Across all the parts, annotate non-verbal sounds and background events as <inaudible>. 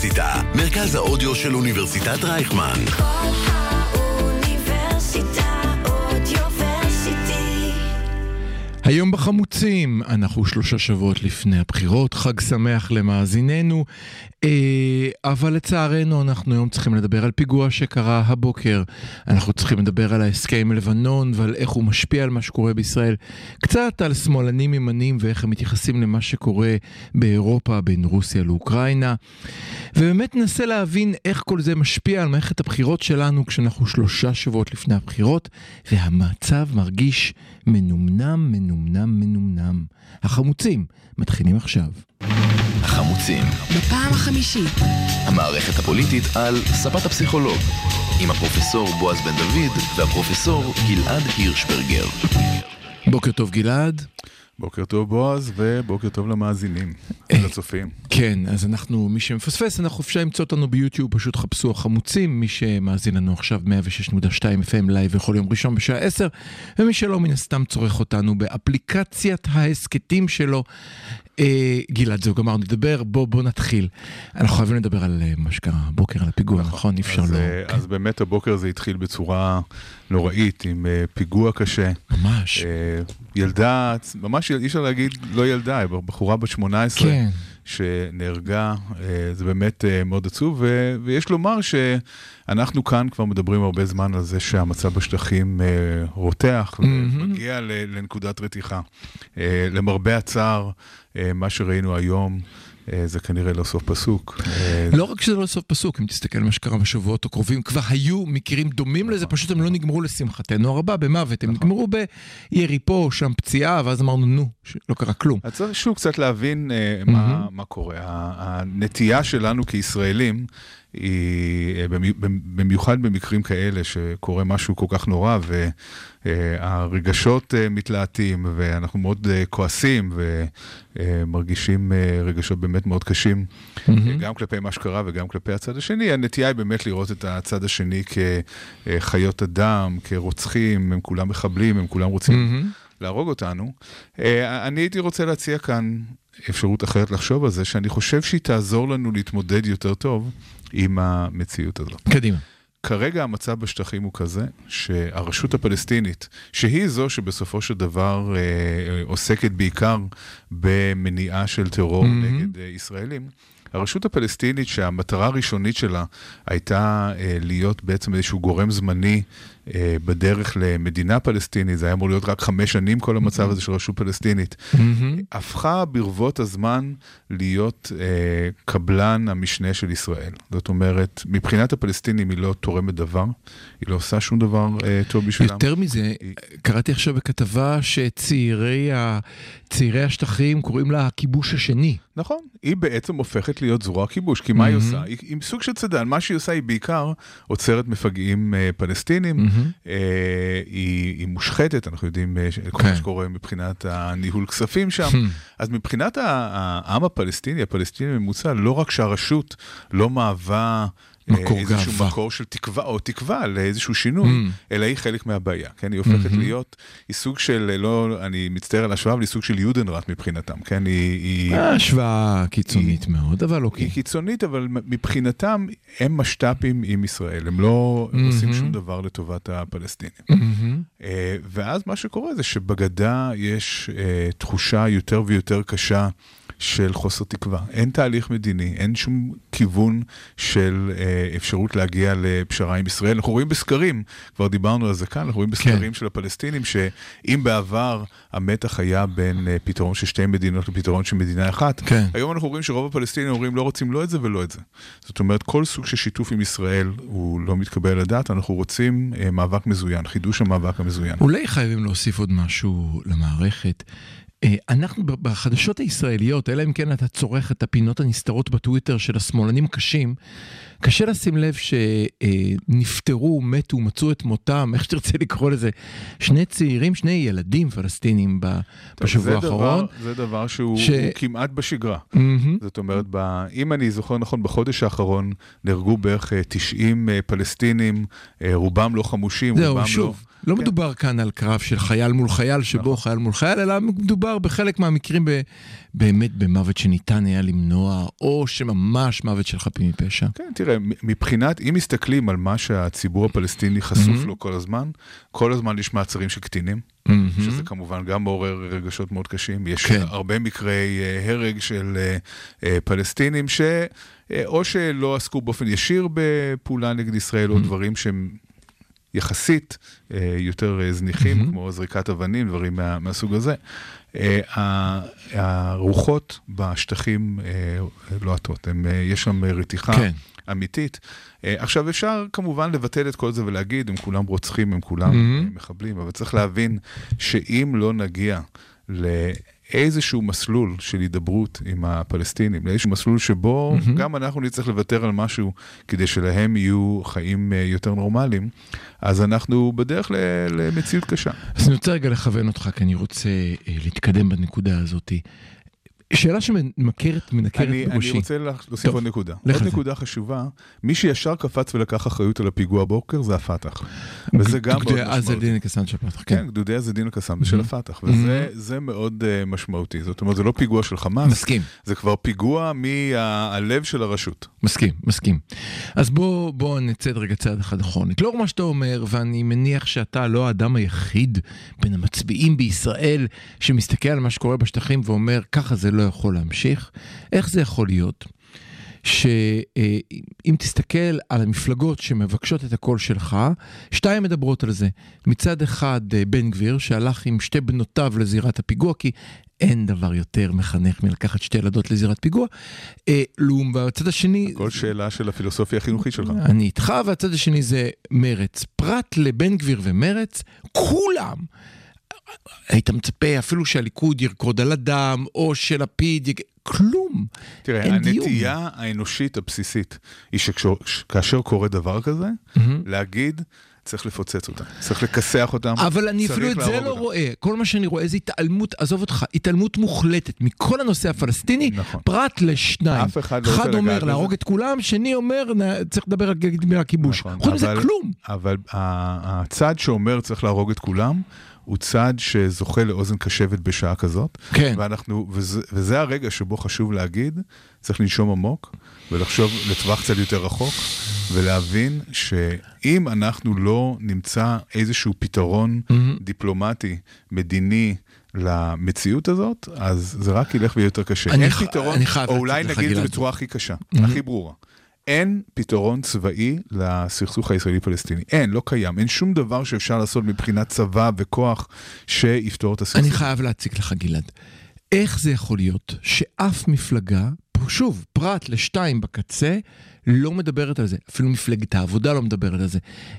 האוניברסיטה, מרכז האודיו של אוניברסיטת רייכמן. כל היום בחמוצים, אנחנו שלושה שבועות לפני הבחירות, חג שמח למאזיננו, אה, אבל לצערנו אנחנו היום צריכים לדבר על פיגוע שקרה הבוקר. אנחנו צריכים לדבר על ההסכם עם לבנון ועל איך הוא משפיע על מה שקורה בישראל. קצת על שמאלנים ימנים ואיך הם מתייחסים למה שקורה באירופה בין רוסיה לאוקראינה. ובאמת ננסה להבין איך כל זה משפיע על מערכת הבחירות שלנו כשאנחנו שלושה שבועות לפני הבחירות, והמצב מרגיש מנומנם, מנומנם, מנומנם. החמוצים מתחילים עכשיו. החמוצים, בפעם החמישית. המערכת הפוליטית על ספת הפסיכולוג, עם הפרופסור בועז בן דוד והפרופסור גלעד הירשברגר. בוקר טוב גלעד. בוקר טוב בועז, ובוקר טוב למאזינים אה. ולצופים. כן, אז אנחנו, מי שמפספס, אנחנו אפשר למצוא אותנו ביוטיוב, פשוט חפשו החמוצים, מי שמאזין לנו עכשיו 106.2 FM live בכל יום ראשון בשעה 10, ומי שלא מן הסתם צורך אותנו באפליקציית ההסכתים שלו. אה, גלעד, זהו, גמרנו לדבר, בוא, בוא נתחיל. אנחנו חייבים לדבר על אה, מה שקרה הבוקר, על הפיגוע, נכון? אי אפשר לא... אה, אז באמת הבוקר הזה התחיל בצורה נוראית, עם אה, פיגוע קשה. ממש. אה, ילדה, ממש אי אפשר להגיד לא ילדה, בחורה בת 18. כן. שנהרגה, אה, זה באמת אה, מאוד עצוב, ו- ויש לומר שאנחנו כאן כבר מדברים הרבה זמן על זה שהמצב בשטחים אה, רותח מהמם. ומגיע לנקודת רתיחה. למרבה הצער, מה שראינו היום, זה כנראה לא סוף פסוק. אה, לא רק שזה לא סוף פסוק, אם תסתכל על מה שקרה בשבועות הקרובים, כבר היו מקרים דומים לזה, פשוט הם לא נגמרו לשמחתנו הרבה במוות, הם נגמרו בירי פה, שם פציעה, ואז אמרנו, נו, לא קרה כלום. אז צריך שוב קצת להבין אה, מה, קורה. הנטייה שלנו כישראלים היא, אה, במי- במיוחד במקרים כאלה שקורה משהו כל כך נורא והרגשות אה, מתלהטים ואנחנו מאוד אה, כועסים ומרגישים רגשות באמת מאוד קשים, אה, גם כלפי מה שקרה וגם כלפי הצד השני. הנטייה היא באמת לראות את הצד השני כחיות אדם, כרוצחים, הם כולם מחבלים, הם כולם רוצים מהמם. להרוג אותנו. אני הייתי רוצה להציע כאן אפשרות אחרת לחשוב על זה, שאני חושב שהיא תעזור לנו להתמודד יותר טוב עם המציאות הזאת. קדימה. כרגע המצב בשטחים הוא כזה שהרשות הפלסטינית, שהיא זו שבסופו של דבר אה, עוסקת בעיקר במניעה של טרור מהמם. נגד אה, ישראלים, הרשות הפלסטינית שהמטרה הראשונית שלה הייתה אה, להיות בעצם איזשהו גורם זמני בדרך למדינה פלסטינית, זה היה אמור להיות רק חמש שנים כל המצב הזה של רשות פלסטינית, מהמם. הפכה ברבות הזמן להיות אה, קבלן המשנה של ישראל. זאת אומרת, מבחינת הפלסטינים היא לא תורמת דבר, היא לא עושה שום דבר אה, טוב בשבילם. יותר מזה, היא- קראתי עכשיו בכתבה שצעירי ה- צעירי השטחים קוראים לה הכיבוש השני. נכון, היא בעצם הופכת להיות זרוע כיבוש, כי מה היא מהמם. עושה? היא, היא סוג של צדן, מה שהיא עושה היא בעיקר עוצרת מפגעים אה, פלסטינים, מהמם. אה, היא, היא מושחתת, אנחנו יודעים אה, כל כן. מה שקורה מבחינת הניהול כספים שם. <laughs> אז מבחינת העם הפלסטיני, הפלסטיני הממוצע, לא רק שהרשות לא מהווה... אה, מקור איזשהו גאווה. מקור של תקווה או תקווה לאיזשהו שינוי, Mm. אלא היא חלק מהבעיה, כן? היא הופכת Mhm. להיות, היא סוג של, לא, אני מצטער על השוואה, אבל היא סוג של יודנראט מבחינתם, כן? היא... היא השוואה קיצונית מאוד, אבל אוקיי. היא קיצונית, אבל מבחינתם הם משת"פים עם ישראל, הם לא מהמם. עושים שום דבר לטובת הפלסטינים. מהמם. אה, ואז מה שקורה זה שבגדה יש אה, תחושה יותר ויותר קשה של חוסר תקווה. אין תהליך מדיני, אין שום כיוון של אה, אפשרות להגיע לפשרה עם ישראל. אנחנו רואים בסקרים, כבר דיברנו על זה כאן, אנחנו רואים בסקרים של הפלסטינים, שאם בעבר המתח היה בין אה, פתרון של שתי מדינות לפתרון של מדינה אחת, כן. היום אנחנו רואים שרוב הפלסטינים אומרים לא רוצים לא את זה ולא את זה. זאת אומרת, כל סוג של שיתוף עם ישראל הוא לא מתקבל על הדעת, אנחנו רוצים אה, מאבק מזוין, חידוש המאבק המזוין. אולי חייבים להוסיף עוד משהו למערכת. אה, אנחנו בחדשות הישראליות, אלא אם כן אתה צורך את הפינות הנסתרות בטוויטר של השמאלנים הקשים, קשה לשים לב שנפטרו, מתו, מצאו את מותם, איך שתרצה לקרוא לזה, שני צעירים, שני ילדים פלסטינים בשבוע זה האחרון. דבר, זה דבר שהוא ש-. כמעט בשגרה. מהמם. זאת אומרת, ב... אם אני זוכר נכון, בחודש האחרון נהרגו בערך אה, 90 אה, פלסטינים, אה, רובם לא חמושים, זהו, רובם שוב. לא... לא כן. מדובר כאן על קרב של חייל מול חייל, שבו נכון. חייל מול חייל, אלא מדובר בחלק מהמקרים באמת במוות שניתן היה למנוע, או שממש מוות של חפים מפשע. כן, תראה, מבחינת, אם מסתכלים על מה שהציבור הפלסטיני חשוף Mhm. לו כל הזמן, כל הזמן יש מעצרים של קטינים, מהמם. שזה כמובן גם מעורר רגשות מאוד קשים. יש כן. הרבה מקרי אה, הרג של אה, אה, פלסטינים, ש... אה, או שלא עסקו באופן ישיר בפעולה נגד ישראל, או Mhm. דברים שהם יחסית יותר זניחים, Mhm. כמו זריקת אבנים, דברים מה, מהסוג הזה. אה, הרוחות בשטחים אה, לוהטות, אה, יש שם רתיחה. כן. אמיתית. עכשיו אפשר כמובן לבטל את כל זה ולהגיד, הם כולם רוצחים, הם כולם מחבלים, אבל צריך להבין שאם לא נגיע לאיזשהו מסלול של הידברות עם הפלסטינים, לאיזשהו מסלול שבו Mhm. גם אנחנו נצטרך לוותר על משהו כדי שלהם יהיו חיים אה, יותר נורמליים, אז אנחנו בדרך למציאות קשה. אז אני רוצה רגע לכוון אותך, כי אני רוצה אה, להתקדם בנקודה הזאת. שאלה שמנקרת, מנקרת אני, אני בראשי. רוצה לה- להוסיף עוד נקודה. עוד. נקודה חשובה, מי שישר קפץ ולקח אחריות על הפיגוע הבוקר זה הפת"ח. וזה גם מאוד גדודי משמעותי. דין קסן של פתח, כן, כן. גדודי עז-א-דין אל-קסאם של Mhm. הפת"ח, וזה זה מאוד uh, משמעותי. זאת אומרת, זה לא פיגוע של חמאס, מסכים, זה כבר פיגוע מהלב של הרשות. מסכים, מסכים. אז בוא, בוא נצא רגע צעד אחד אחורנית. לאור מה שאתה אומר, ואני מניח שאתה לא האדם היחיד בין המצביעים בישראל שמסתכל על מה שקורה בשטחים ואומר, ככה זה לא יכול להמשיך. איך זה יכול להיות? שאם תסתכל על המפלגות שמבקשות את הקול שלך, שתיים מדברות על זה. מצד אחד אה, בן גביר שהלך עם שתי בנותיו לזירת הפיגוע, כי אין דבר יותר מחנך מלקחת שתי ילדות לזירת פיגוע. אה, בצד השני, כל שאלה של הפילוסופיה החינוכית שלך. אני איתך, והצד השני זה מרץ. פרט לבן גביר ומרץ, כולם. היית מצפה אפילו שהליכוד ירקוד על הדם, או שלפיד, יג... כלום. תראה. הנטייה האנושית הבסיסית היא שכאשר קורה דבר כזה, מהמם. להגיד, צריך לפוצץ אותם, צריך לכסח אותם, אבל אני אפילו את זה לא אותם. רואה. כל מה שאני רואה זה התעלמות, עזוב אותך, התעלמות מוחלטת מכל הנושא הפלסטיני, נכון. פרט לשניים. אף אחד לא רוצה אחד אומר לגעת להרוג. את כולם, שני אומר צריך לדבר על דמי הכיבוש. נכון, חוץ מזה כלום. אבל הצד שאומר צריך להרוג את כולם, הוא צד שזוכה לאוזן קשבת בשעה כזאת. כן. ואנחנו, וזה, וזה הרגע שבו חשוב להגיד, צריך לנשום עמוק ולחשוב לטווח קצת יותר רחוק, ולהבין שאם אנחנו לא נמצא איזשהו פתרון מהמם. דיפלומטי, מדיני, למציאות הזאת, אז זה רק ילך ויהיה יותר קשה. אני אין ח- פתרון, או אולי נגיד את זה. בצורה הכי קשה, מהמם. הכי ברורה. אין פתרון צבאי לסכסוך הישראלי-פלסטיני. אין, לא קיים. אין שום דבר שאפשר לעשות מבחינת צבא וכוח שיפתור את הסכסוך. אני חייב להציג לך, גלעד. איך זה יכול להיות שאף מפלגה, שוב, פרט לשתיים בקצה, לא מדברת על זה. אפילו מפלגת העבודה לא מדברת על זה.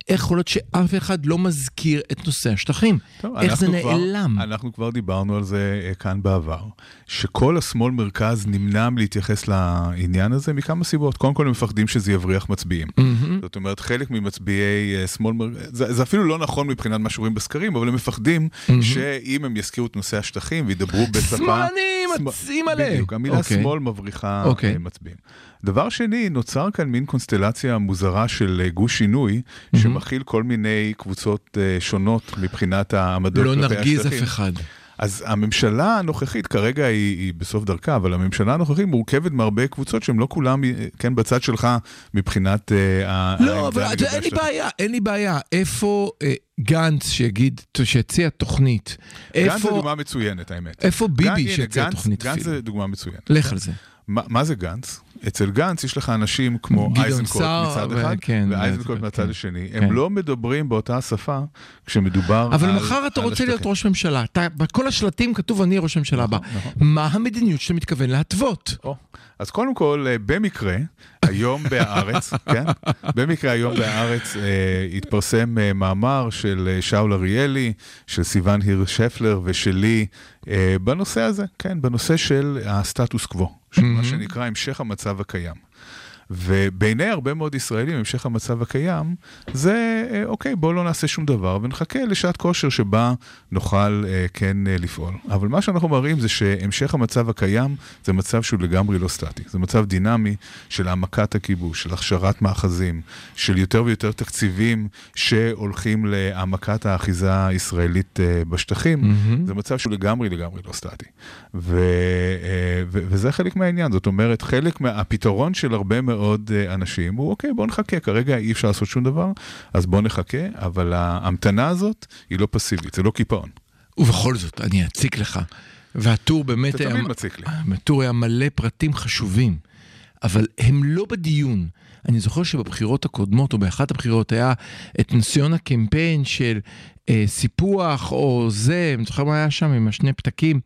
איך יכול להיות שאף אחד לא מזכיר את נושא השטחים? טוב, איך זה כבר- נעלם? אנחנו כבר דיברנו על זה אה, כאן בעבר, שכל השמאל מרכז נמנע מלהתייחס לעניין הזה מכמה סיבות. קודם כל הם מפחדים שזה יבריח מצביעים. מהמם. זאת אומרת, חלק ממצביעי אה, שמאל מרכז, זה, זה אפילו לא נכון מבחינת מה שרואים בסקרים, אבל הם מפחדים מהמם. שאם הם יזכירו את נושא השטחים וידברו בשפה... שמאלנים, שמאל- מצים עליהם. בדיוק, המילה אוקיי. שמאל מבריחה אוקיי. אה, מצביעים. דבר שני, נוצר כאן מין קונסטלציה מוזרה של אה, גוש שינוי, מהמם. שמכיל כל מיני קבוצות אה, שונות מבחינת העמדות לא נרגיז. אף אחד. אז הממשלה הנוכחית, כרגע היא, היא בסוף דרכה, אבל הממשלה הנוכחית מורכבת מהרבה קבוצות שהן לא כולם, אה, כן, בצד שלך מבחינת אה, ה- לא, אבל אין לי. בעיה, אין לי בעיה. איפה אה, גנץ שיגיד, שיציע תוכנית? גנץ זה איפה דוגמה מצוינת, האמת. איפה גנץ- ביבי שיציע גנץ- תוכנית גנץ אפילו? זה דוגמה מצוינת. לך על זה. מה, מה זה גנץ? אצל גנץ יש לך אנשים כמו אייזנקוט מצד אחד, כן, ואייזנקוט אייזנקוט, מהצד כן. השני. כן. הם לא מדברים באותה שפה כשמדובר על... אבל מחר אתה רוצה להיות. ראש ממשלה. אתה, בכל השלטים כתוב אני ראש הממשלה הבא. נכון. מה המדיניות שאתה מתכוון להתוות? או, אז קודם כל, אה, במקרה, היום בהארץ, <laughs> כן? במקרה היום בהארץ אה, התפרסם אה, מאמר של אה, שאול אריאלי, של סיון הירש שפלר ושלי, אה, בנושא הזה, כן, בנושא של הסטטוס קוו, של מה. שנקרא המשך המצב הקיים. ובעיני הרבה מאוד ישראלים, המשך המצב הקיים, זה אה, אוקיי, בואו לא נעשה שום דבר ונחכה לשעת כושר שבה נוכל אה, כן אה, לפעול. אבל מה שאנחנו מראים זה שהמשך המצב הקיים זה מצב שהוא לגמרי לא סטטי. זה מצב דינמי של העמקת הכיבוש, של הכשרת מאחזים, של יותר ויותר תקציבים שהולכים להעמקת האחיזה הישראלית אה, בשטחים. מהמם. זה מצב שהוא לגמרי לגמרי לא סטטי. ו, אה, ו, וזה חלק מהעניין, זאת אומרת, חלק מהפתרון של הרבה מאוד אה, אנשים הוא, אוקיי, בוא נחכה, כרגע אי אפשר לעשות שום דבר, אז בוא נחכה, אבל ההמתנה הזאת היא לא פסיבית, זה לא קיפאון. ובכל זאת, אני אציק לך. והטור באמת אתה היה... תמיד מציק לי. הטור היה מלא פרטים חשובים, אבל הם לא בדיון. אני זוכר שבבחירות הקודמות, או באחת הבחירות, היה את ניסיון הקמפיין של אה, סיפוח, או זה, אני זוכר מה היה שם עם השני פתקים.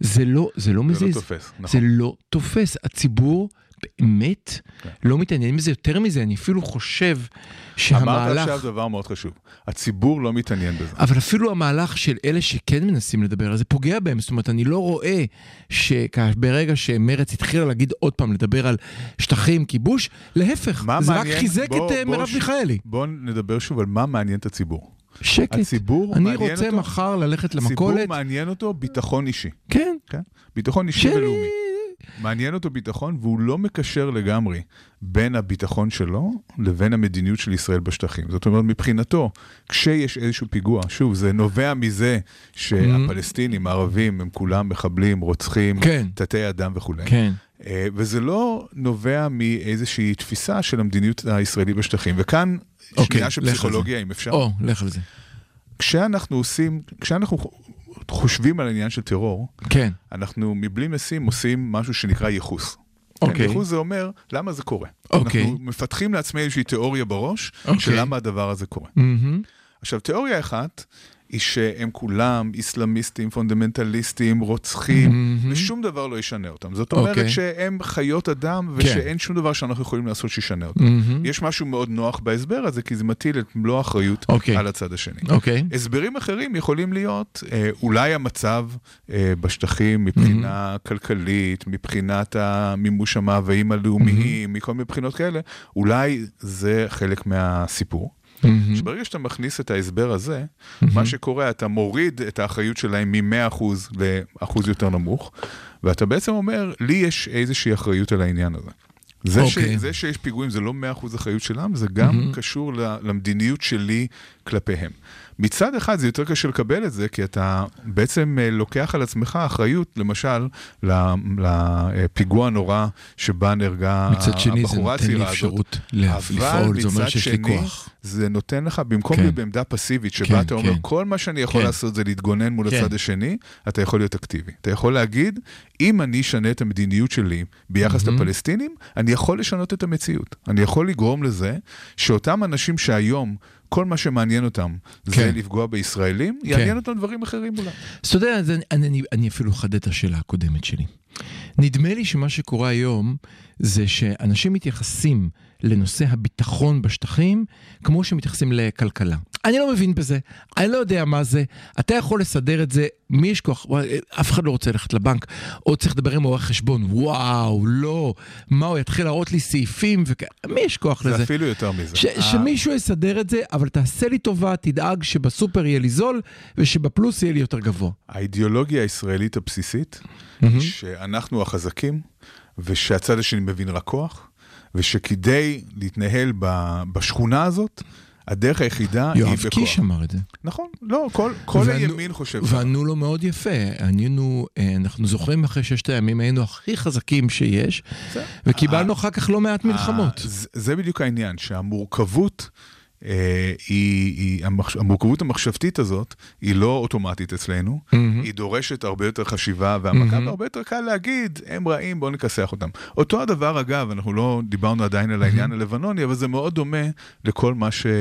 זה לא, זה לא זה מזיז. לא תופס, זה נכון. לא תופס. הציבור באמת כן. לא מתעניין בזה. יותר מזה, אני אפילו חושב אמרת שהמהלך... עכשיו דבר מאוד חשוב, הציבור לא מתעניין בזה. אבל אפילו המהלך של אלה שכן מנסים לדבר על זה פוגע בהם. זאת אומרת, אני לא רואה שברגע שמרץ התחילה להגיד עוד פעם, לדבר על שטחים, כיבוש, להפך, זה רק מעניין? חיזק בוא- את אה, בוא מרב ש- מיכאלי. בואו נדבר שוב על מה מעניין את הציבור. שקט. הציבור אני מעניין רוצה אותו- מחר ללכת הציבור למכולת. מעניין אותו ביטחון אישי, כן. כן? ביטחון אישי שלי. ולאומי. מעניין אותו ביטחון, והוא לא מקשר לגמרי בין הביטחון שלו לבין המדיניות של ישראל בשטחים. זאת אומרת, מבחינתו, כשיש איזשהו פיגוע, שוב, זה נובע מזה שהפלסטינים, הערבים, הם כולם מחבלים, רוצחים, כן. תתי אדם וכולי. כן. אה, וזה לא נובע מאיזושהי תפיסה של המדיניות הישראלית בשטחים. וכאן, אוקיי, שנייה של. פסיכולוגיה, אם אפשר. או, לך על זה. כשאנחנו עושים, כשאנחנו חושבים על העניין של טרור, כן. אנחנו מבלי משים עושים משהו שנקרא ייחוס. כן, אוקיי. ייחוס זה אומר, למה זה קורה? אוקיי. אנחנו מפתחים לעצמנו איזושהי תיאוריה בראש, אוקיי. של למה הדבר הזה קורה. מהמם. עכשיו, תיאוריה אחת, היא שהם כולם איסלאמיסטים, פונדמנטליסטים, רוצחים, מהמם. ושום דבר לא ישנה אותם. זאת אומרת אוקיי. שהם חיות אדם, כן. ושאין שום דבר שאנחנו יכולים לעשות שישנה אותם. מהמם. יש משהו מאוד נוח בהסבר הזה, כי זה מטיל את מלוא האחריות אוקיי. על הצד השני. אוקיי. הסברים אחרים יכולים להיות אה, אולי המצב אה, בשטחים מבחינה כלכלית, מבחינת המימוש המאוויים הלאומיים, מכל מיני בחינות כאלה, אולי זה חלק מהסיפור. מהמם. שברגע שאתה מכניס את ההסבר הזה, מה שקורה, אתה מוריד את האחריות שלהם מ-100% לאחוז יותר נמוך, ואתה בעצם אומר, לי יש איזושהי אחריות על העניין הזה. זה, okay. אוקיי. זה שיש פיגועים זה לא 100% אחריות שלהם, זה גם mm-hmm. קשור ל- למדיניות שלי כלפיהם. מצד אחד זה יותר קשה לקבל את זה, כי אתה בעצם אה, לוקח על עצמך אחריות, למשל, לפיגוע הנורא שבה נהרגה מצד שני, זה הבחורה נותן לי הצעירה הזאת. אפשרות לפעול, זה אומר שיש לי כוח. זה נותן לך, במקום כן. להיות בעמדה פסיבית, שבה כן, אתה אומר, כן. כל מה שאני יכול כן. לעשות זה להתגונן מול כן. הצד השני, אתה יכול להיות אקטיבי. אתה יכול להגיד, אם אני אשנה את המדיניות שלי ביחס לפלסטינים, אני יכול לשנות את המציאות. אני יכול לגרום לזה שאותם אנשים שהיום... כל מה שמעניין אותם זה כן. לפגוע בישראלים, יעניין אותם דברים אחרים אולי. אז אתה יודע, אני, אני, אני אפילו אחדד את השאלה הקודמת שלי. נדמה לי שמה שקורה היום זה שאנשים מתייחסים לנושא הביטחון בשטחים כמו שמתייחסים לכלכלה. אני לא מבין בזה, אני לא יודע מה זה, אתה יכול לסדר את זה, מי יש כוח, וואי, אף אחד לא רוצה ללכת לבנק, או צריך לדבר עם עורך חשבון, וואו, לא, מה, הוא יתחיל להראות לי סעיפים, וכ... מי יש כוח זה לזה? אפילו יותר מזה. ש- אה, שמישהו יסדר את זה, אבל תעשה לי טובה, תדאג שבסופר יהיה לי זול, ושבפלוס יהיה לי יותר גבוה. האידיאולוגיה הישראלית הבסיסית, היא שאנחנו החזקים, ושהצד השני מבין רק כוח, ושכדי להתנהל בשכונה הזאת, הדרך היחידה היא יואב בכוח. קיש אמר את זה. נכון, לא, כל, כל וענו- הימין חושב. וענו לו מאוד יפה. היינו, אה, אנחנו זוכרים אחרי ששת הימים היינו הכי חזקים שיש, זה- וקיבלנו ה- אחר כך לא מעט מלחמות. ה- זה- זה בדיוק העניין, שהמורכבות... אה, היא, היא, המחש, המורכבות המחשבתית הזאת היא לא אוטומטית אצלנו, מהמם. היא דורשת הרבה יותר חשיבה והעמקה, מהמם. והרבה יותר קל להגיד, הם רעים, בואו נכסח אותם. אותו הדבר, אגב, אנחנו לא דיברנו עדיין על העניין הלבנוני, אבל זה מאוד דומה לכל מה ש... אה,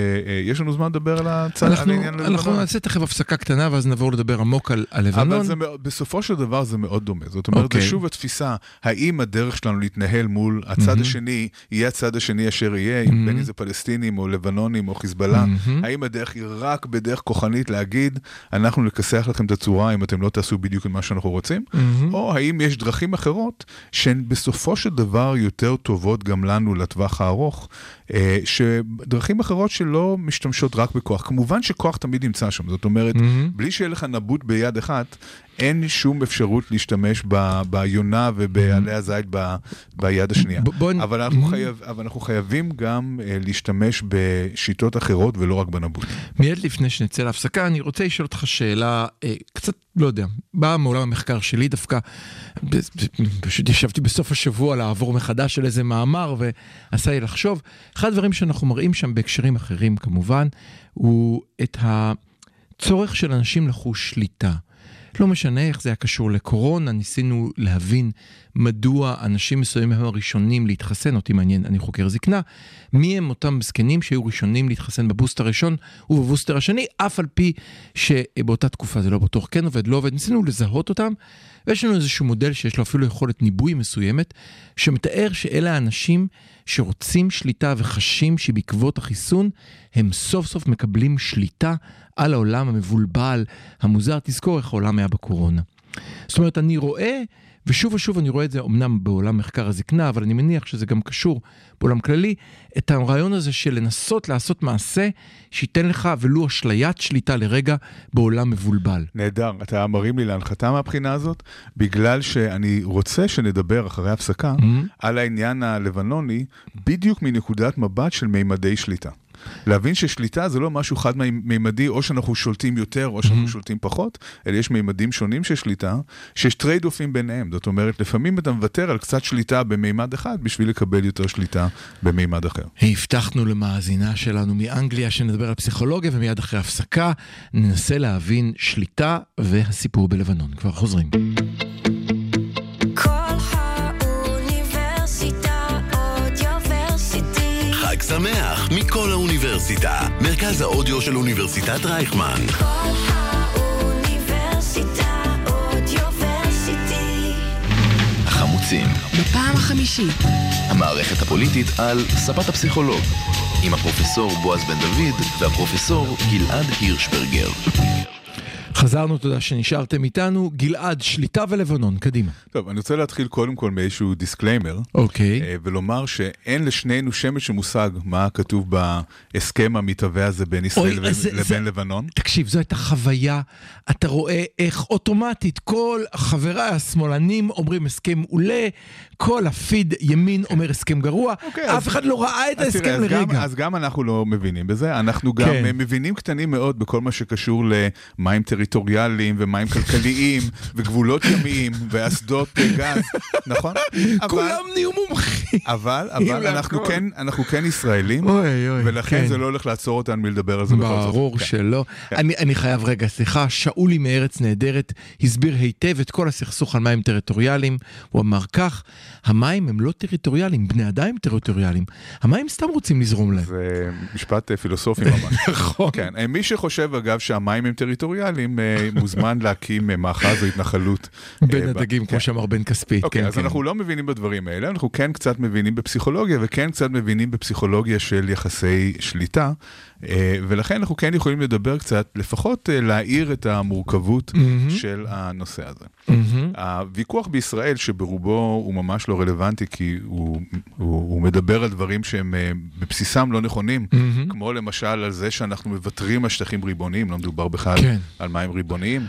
יש לנו זמן לדבר על על אנחנו, העניין אנחנו הלבנוני? נעשה תכף הפסקה קטנה ואז נעבור לדבר עמוק על אבל הלבנון. זה, מאוד- בסופו של דבר זה מאוד דומה. זאת אומרת, אוקיי. זה שוב התפיסה, האם הדרך שלנו להתנהל מול הצד השני, יהיה הצד השני אשר יהיה, אם בין אם זה פלסטינים או לבנונים או חיזבאללה, מהמם. האם הדרך היא רק בדרך כוחנית להגיד, אנחנו נכסח לכם את הצורה אם אתם לא תעשו בדיוק את מה שאנחנו רוצים? מהמם. או האם יש דרכים אחרות שהן בסופו של דבר יותר טובות גם לנו לטווח הארוך, אה, שדרכים אחרות שלא משתמשות רק בכוח. כמובן שכוח תמיד נמצא שם, זאת אומרת, מהמם. בלי שיהיה לך נבוט ביד אחת, אין שום אפשרות להשתמש ב- ביונה ובעלי הזית ב- ביד השנייה. ב- בוא אבל אנחנו, Mhm. חייב, אבל אנחנו חייבים גם אה, להשתמש בשיטות אחרות ולא רק בנבוט. מיד לפני שנצא להפסקה, אני רוצה לשאול אותך שאלה אה, קצת, לא יודע, באה מעולם המחקר שלי דווקא. פשוט ישבתי בסוף השבוע לעבור מחדש על איזה מאמר ועשה לי לחשוב. אחד הדברים שאנחנו מראים שם בהקשרים אחרים כמובן, הוא את הצורך של אנשים לחוש שליטה. לא משנה איך זה היה קשור לקורונה, ניסינו להבין מדוע אנשים מסוימים הם הראשונים להתחסן, אותי מעניין, אני חוקר זקנה, מי הם אותם זקנים שהיו ראשונים להתחסן בבוסטר הראשון ובבוסטר השני, אף על פי שבאותה תקופה זה לא בטוח כן עובד, לא עובד, ניסינו לזהות אותם, ויש לנו איזשהו מודל שיש לו אפילו יכולת ניבוי מסוימת, שמתאר שאלה האנשים שרוצים שליטה וחשים שבעקבות החיסון הם סוף סוף מקבלים שליטה על העולם המבולבל, המוזר. תזכור איך העולם היה בקורונה. זאת אומרת, אני רואה, ושוב ושוב אני רואה את זה אמנם בעולם מחקר הזקנה, אבל אני מניח שזה גם קשור בעולם כללי, את הרעיון הזה של לנסות לעשות מעשה שייתן לך ולו אשליית שליטה לרגע בעולם מבולבל. נהדר, אתה מרים לי להנחתה מהבחינה הזאת, בגלל שאני רוצה שנדבר אחרי הפסקה Mhm. על העניין הלבנוני, בדיוק מנקודת מבט של מימדי שליטה. להבין ששליטה זה לא משהו חד-מימדי, או שאנחנו שולטים יותר או שאנחנו שולטים פחות, אלא יש מימדים שונים של שליטה, שיש trade off ים ביניהם. זאת אומרת, לפעמים אתה מוותר על קצת שליטה במימד אחד בשביל לקבל יותר שליטה במימד אחר. הבטחנו למאזינה שלנו מאנגליה שנדבר על פסיכולוגיה ומיד אחרי הפסקה ננסה להבין שליטה והסיפור בלבנון. כבר חוזרים. מכל האוניברסיטה, מרכז האודיו של אוניברסיטת רייכמן. כל האוניברסיטה אודיוורסיטי. החמוצים, בפעם החמישית. המערכת הפוליטית על ספת הפסיכולוג, עם הפרופסור בועז בן דוד והפרופסור גלעד הירשברגר. חזרנו, תודה שנשארתם איתנו. גלעד, שליטה ולבנון, קדימה. טוב, אני רוצה להתחיל קודם כל מאיזשהו disclaimer. אוקיי. אה, ולומר שאין לשנינו שמץ של מושג מה כתוב בהסכם המתהווה הזה בין ישראל אוי, לבין, זה- לבין זה- לבנון. תקשיב, זו הייתה חוויה, אתה רואה איך אוטומטית כל חבריי השמאלנים אומרים הסכם מעולה, כל הפיד ימין אומר הסכם גרוע, אוקיי, אף אז- אחד לא ראה את ההסכם תראה, אז גם, לרגע. אז גם אנחנו לא מבינים בזה, אנחנו גם כן. אה, מבינים קטנים מאוד בכל מה שקשור למים טריטוריאליים ומים כלכליים <laughs> וגבולות ימיים ואסדות אה, גז, נכון? <laughs> כולם נהיו מומחים. אבל, אבל אנחנו. כן, אנחנו כן ישראלים, אוי אוי, ולכן כן. זה לא הולך לעצור אותנו מלדבר על זה בכל זאת. ברור כן. שלא. אני, אני חייב רגע, סליחה, שאולי מארץ נהדרת הסביר היטב את כל הסכסוך על מים טריטוריאליים. הוא אמר כך, המים הם לא טריטוריאליים, בני אדם הם טריטוריאליים. המים סתם רוצים לזרום להם. זה משפט אה, פילוסופי ממש. <laughs> נכון. כן, אה, מי שחושב אגב שהמים הם טריטוריאליים, מוזמן להקים אה, מאחז או התנחלות. אה, בין הדגים, כן. כמו שאמר בן כספית. אוקיי, כן, אז כן. אנחנו לא מבינים בדברים האלה, אנחנו כן קצת מבינים בפסיכולוגיה וכן קצת מבינים בפסיכולוגיה של יחסי שליטה, אה, ולכן אנחנו כן יכולים לדבר קצת, לפחות אה, להאיר את המורכבות. של הנושא הזה. הוויכוח בישראל, שברובו הוא ממש לא רלוונטי, כי הוא, הוא, הוא מדבר על דברים שהם אה, בבסיסם לא נכונים. כמו למשל על זה שאנחנו מוותרים על שטחים ריבוניים, לא מדובר בכלל כן. על מים ריבוניים.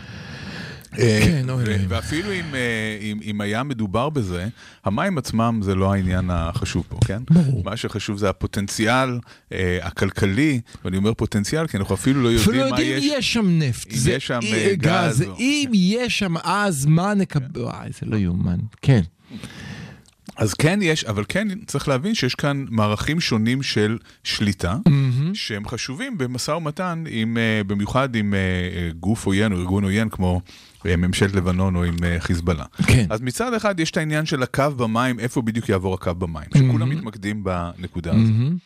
כן, אה. ואפילו אם, אה, אם, אם היה מדובר בזה, המים עצמם זה לא העניין החשוב פה, כן? ברור. מה שחשוב זה הפוטנציאל אה, הכלכלי, ואני אומר פוטנציאל כי אנחנו אפילו לא יודעים אפילו לא מה יודעים אם יש. יש שם נפט. אם זה- יש שם, גז אם יש שם, אז מה נקבל... וואי, זה לא יאומן. כן. אז כן יש, אבל כן צריך להבין שיש כאן מערכים שונים של שליטה, מהמם. שהם חשובים במשא ומתן, עם, אה, במיוחד עם אה, אה, גוף עוין או ארגון עוין כמו ממשלת לבנון או עם חיזבאללה. כן. אז מצד אחד יש את העניין של הקו במים, איפה בדיוק יעבור הקו במים, שכולם מתמקדים בנקודה הזאת. מהמם.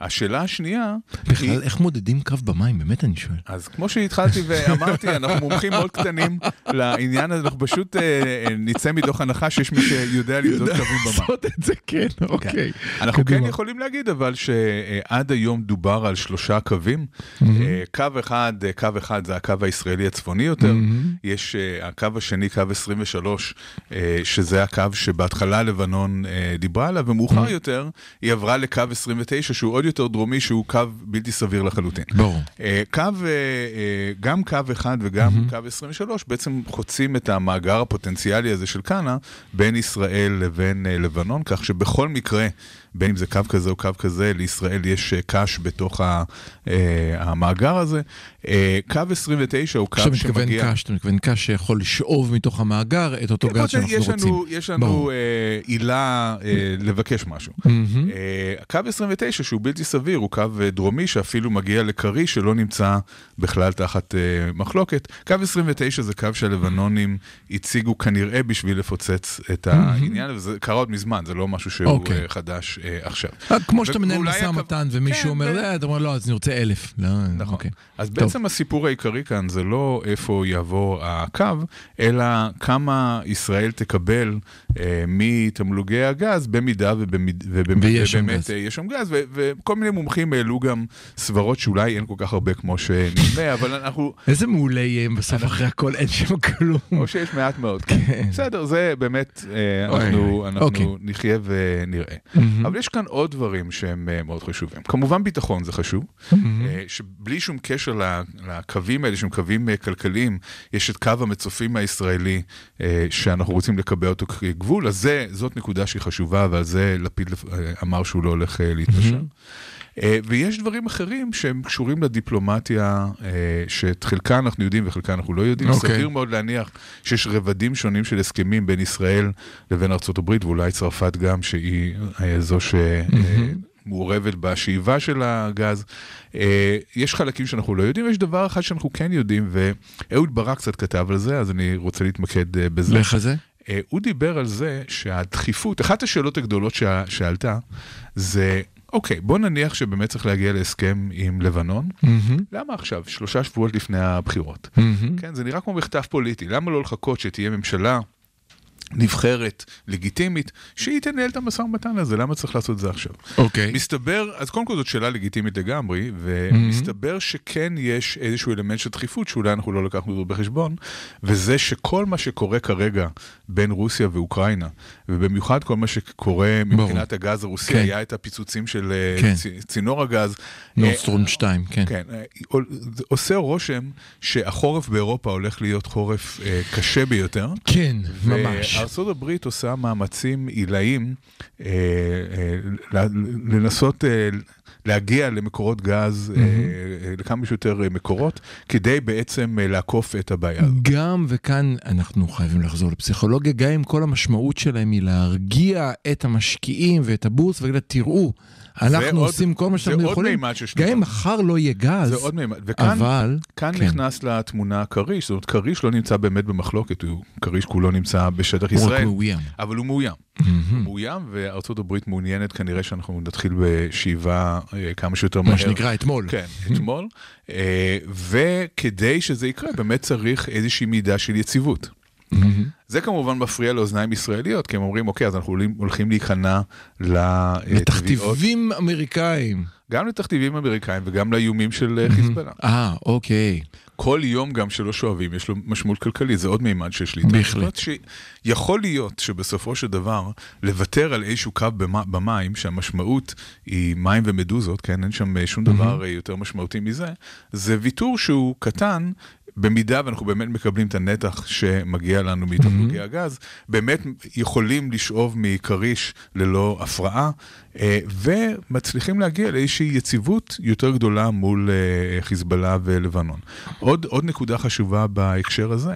השאלה השנייה, בכלל, איך מודדים קו במים? באמת אני שואל. אז כמו שהתחלתי ואמרתי, אנחנו מומחים מאוד קטנים לעניין הזה, אנחנו פשוט אה, אה, נצא מתוך הנחה שיש מי שיודע למדוד קווים במים. לעשות את זה, כן, אוקיי. אנחנו כן קדימה. יכולים להגיד אבל שעד היום דובר על שלושה קווים. אה, קו אחד, אה, קו אחד זה הקו הישראלי הצפוני יותר, יש אה, הקו השני, קו 23, אה, שזה הקו שבהתחלה לבנון דיברה עליו, ומאוחר יותר היא עברה לקו 29, שהוא עוד יותר דרומי, שהוא קו בלתי סביר לחלוטין. ברור. אה, קו, אה, אה, גם קו 1 וגם קו 23 בעצם חוצים את המאגר הפוטנציאלי הזה של קאנה בין ישראל לבין לבנון, כך שבכל מקרה, בין אם זה קו כזה או קו כזה, לישראל יש אה, קש בתוך ה, אה, המאגר הזה. אה, קו 29 הוא קו כשאתה מתכוון שמגיע... קש, אתה מתכוון קש שיכול לשאוב מתוך המאגר את אותו גז שאנחנו יש רוצים. לנו, יש לנו ברור. אה, עילה אה, לבקש משהו. מהמם. אה, הקו 29 שהוא בלתי סביר הוא קו אה, דרומי שאפילו מגיע לכריש שלא נמצא בכלל תחת אה, מחלוקת. קו 29 זה קו שהלבנונים הציגו כנראה בשביל לפוצץ את העניין, וזה קרה עוד מזמן, זה לא משהו שהוא אוקיי. אה, חדש אה, עכשיו. אה, כמו שאתה מנהל משא ומתן ומישהו כן, אומר, ו- "אה", אתה אומר, לא, אז אני רוצה אלף. לא, נכון. אוקיי. אז טוב. בעצם הסיפור העיקרי כאן זה לא איפה יעבור הקו, אלא כמה ישראל תקבל אה, מתמלוגי הגז במידה ובמיד, ובאמת, ויש שם ובאמת. אה, יש שם גז, ו, וכל מיני מומחים העלו גם סברות שאולי אין כל כך הרבה כמו שנדמה, <laughs> אבל אנחנו, איזה מעולה יהיה אם בסוף אחרי הכל אין שם כלום. או שיש מעט מאוד, כן. בסדר, זה באמת, אה. אנחנו אוקיי. נחיה ונראה. אבל יש כאן עוד דברים שהם אה, מאוד חשובים. כמובן ביטחון זה חשוב, מהמם. אה, שבלי שום קשר לקווים האלה, שהם קווים אה, כלכליים, יש את קו המצופים הישראלי שאנחנו רוצים לקבע אותו כגבול, אז זה, זאת נקודה שהיא חשובה, ועל זה לפיד לפ- אמר שהוא לא הולך להתפשר. אה, ויש דברים אחרים שהם קשורים לדיפלומטיה, אה, שאת חלקה אנחנו יודעים וחלקה אנחנו לא יודעים. אוקיי. סביר מאוד להניח שיש רבדים שונים של הסכמים בין ישראל לבין ארה"ב, ואולי צרפת גם, שהיא אה, זו ש... מעורבת בשאיבה של הגז. יש חלקים שאנחנו לא יודעים, יש דבר אחד שאנחנו כן יודעים, ואהוד ברק קצת כתב על זה, אז אני רוצה להתמקד בזה. לך זה? הוא דיבר על זה שהדחיפות, אחת השאלות הגדולות שעלתה, זה, אוקיי, בוא נניח שבאמת צריך להגיע להסכם עם לבנון, מהמם. למה עכשיו, שלושה שבועות לפני הבחירות? מהמם. כן, זה נראה כמו מחטף פוליטי, למה לא לחכות שתהיה ממשלה נבחרת, לגיטימית, שהיא תנהל את המשא ומתן הזה, למה צריך לעשות את זה עכשיו? אוקיי. מסתבר, אז קודם כל זאת שאלה לגיטימית לגמרי, ומסתבר שכן יש איזשהו אלמנט של דחיפות שאולי אנחנו לא לקחנו אותו בחשבון, וזה שכל מה שקורה כרגע בין רוסיה ואוקראינה, ובמיוחד כל מה שקורה מבחינת הגז הרוסי, כן. היה את הפיצוצים של אה, כן. צ- צינור הגז. נורסטרום 2, כן. כן, אה, עושה רושם שהחורף באירופה הולך להיות חורף אה, קשה ביותר. כן, ממש. וארצות הברית עושה מאמצים עילאיים אה, אה, לנסות אה, להגיע למקורות גז, אה, לכמה שיותר אה, מקורות, כדי בעצם לעקוף את הבעיה הזאת. גם, וכאן אנחנו חייבים לחזור לפסיכולוגיה, גם אם כל המשמעות שלהם היא להרגיע את המשקיעים ואת הבורס, ולהגיד, תראו, אנחנו עוד- עושים כל מה שאנחנו יכולים, גם. אם מחר לא יהיה גז, זה עוד מימד, וכאן אבל, כאן כן. נכנס לתמונה כריש, זאת אומרת כריש לא נמצא באמת במחלוקת, הוא- כריש כולו נמצא בשטח ישראל. אבל הוא מאוים. הוא מאוים וארצות הברית מעוניינת כנראה שאנחנו נתחיל בשאיבה אה, כמה שיותר מהר. מה שנקרא אתמול. כן, אתמול. אה, וכדי שזה יקרה, באמת צריך איזושהי מידה של יציבות. זה כמובן מפריע לאוזניים ישראליות, כי הם אומרים, אוקיי, אז אנחנו הולכים- להיכנע לתביעות, לתכתיבים אמריקאים. גם לתכתיבים אמריקאים וגם לאיומים של אה, חיזבאללה. אה, אוקיי. כל יום גם שלא שואבים יש לו משמעות כלכלית, זה עוד מימד של שליטה. בהחלט. שיכול להיות שבסופו של דבר, לוותר על איזשהו קו במ- במים, שהמשמעות היא מים ומדוזות, כן, אין שם שום דבר אה, יותר משמעותי מזה, זה ויתור שהוא קטן. במידה ואנחנו באמת מקבלים את הנתח שמגיע לנו מתמלוגי הגז, באמת יכולים לשאוב מכריש ללא הפרעה, אה, ומצליחים להגיע לאיזושהי יציבות יותר גדולה מול אה, חיזבאללה ולבנון. עוד, עוד נקודה חשובה בהקשר הזה,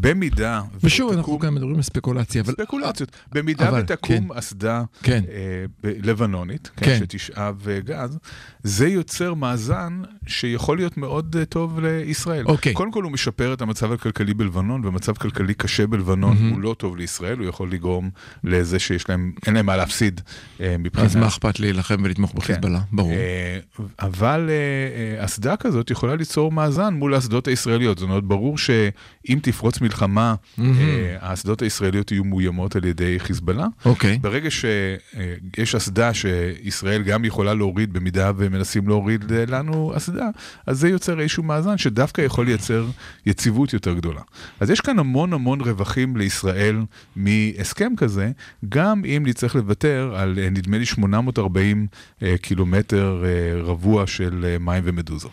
במידה... ושוב, אנחנו ותקום- גם מדברים על ספקולציה, אבל... ספקולציות. במידה אבל, ותקום אסדה כן. אה, לבנונית, כן. כן, שתשאב אה, גז, זה יוצר מאזן שיכול להיות מאוד אה, טוב לישראל. אוקיי. קודם כל הוא משפר את המצב הכלכלי בלבנון, ומצב כלכלי קשה בלבנון מהמם. הוא לא טוב לישראל, הוא יכול לגרום לזה שיש להם, אין להם מה להפסיד אה, מבחינה... אז מה אכפת להילחם ולתמוך בחיזבאללה? ברור. אה, אבל אה, אסדה כזאת יכולה ליצור מאזן מול האסדות הישראליות. זאת אומרת, ברור שאם תפרוץ מלחמה. אה, האסדות הישראליות יהיו מאוימות על ידי חיזבאללה. אוקיי. ברגע שיש אסדה שישראל גם יכולה להוריד במידה ומנסים להוריד אה, לנו אסדה, אז זה יוצר איזשהו מאזן שדווקא יכול לייצר יציבות יותר גדולה. אז יש כאן המון המון רווחים לישראל מהסכם כזה, גם אם נצטרך לוותר על אה, נדמה לי 840 אה, קילומטר אה, רבוע של אה, מים ומדוזות.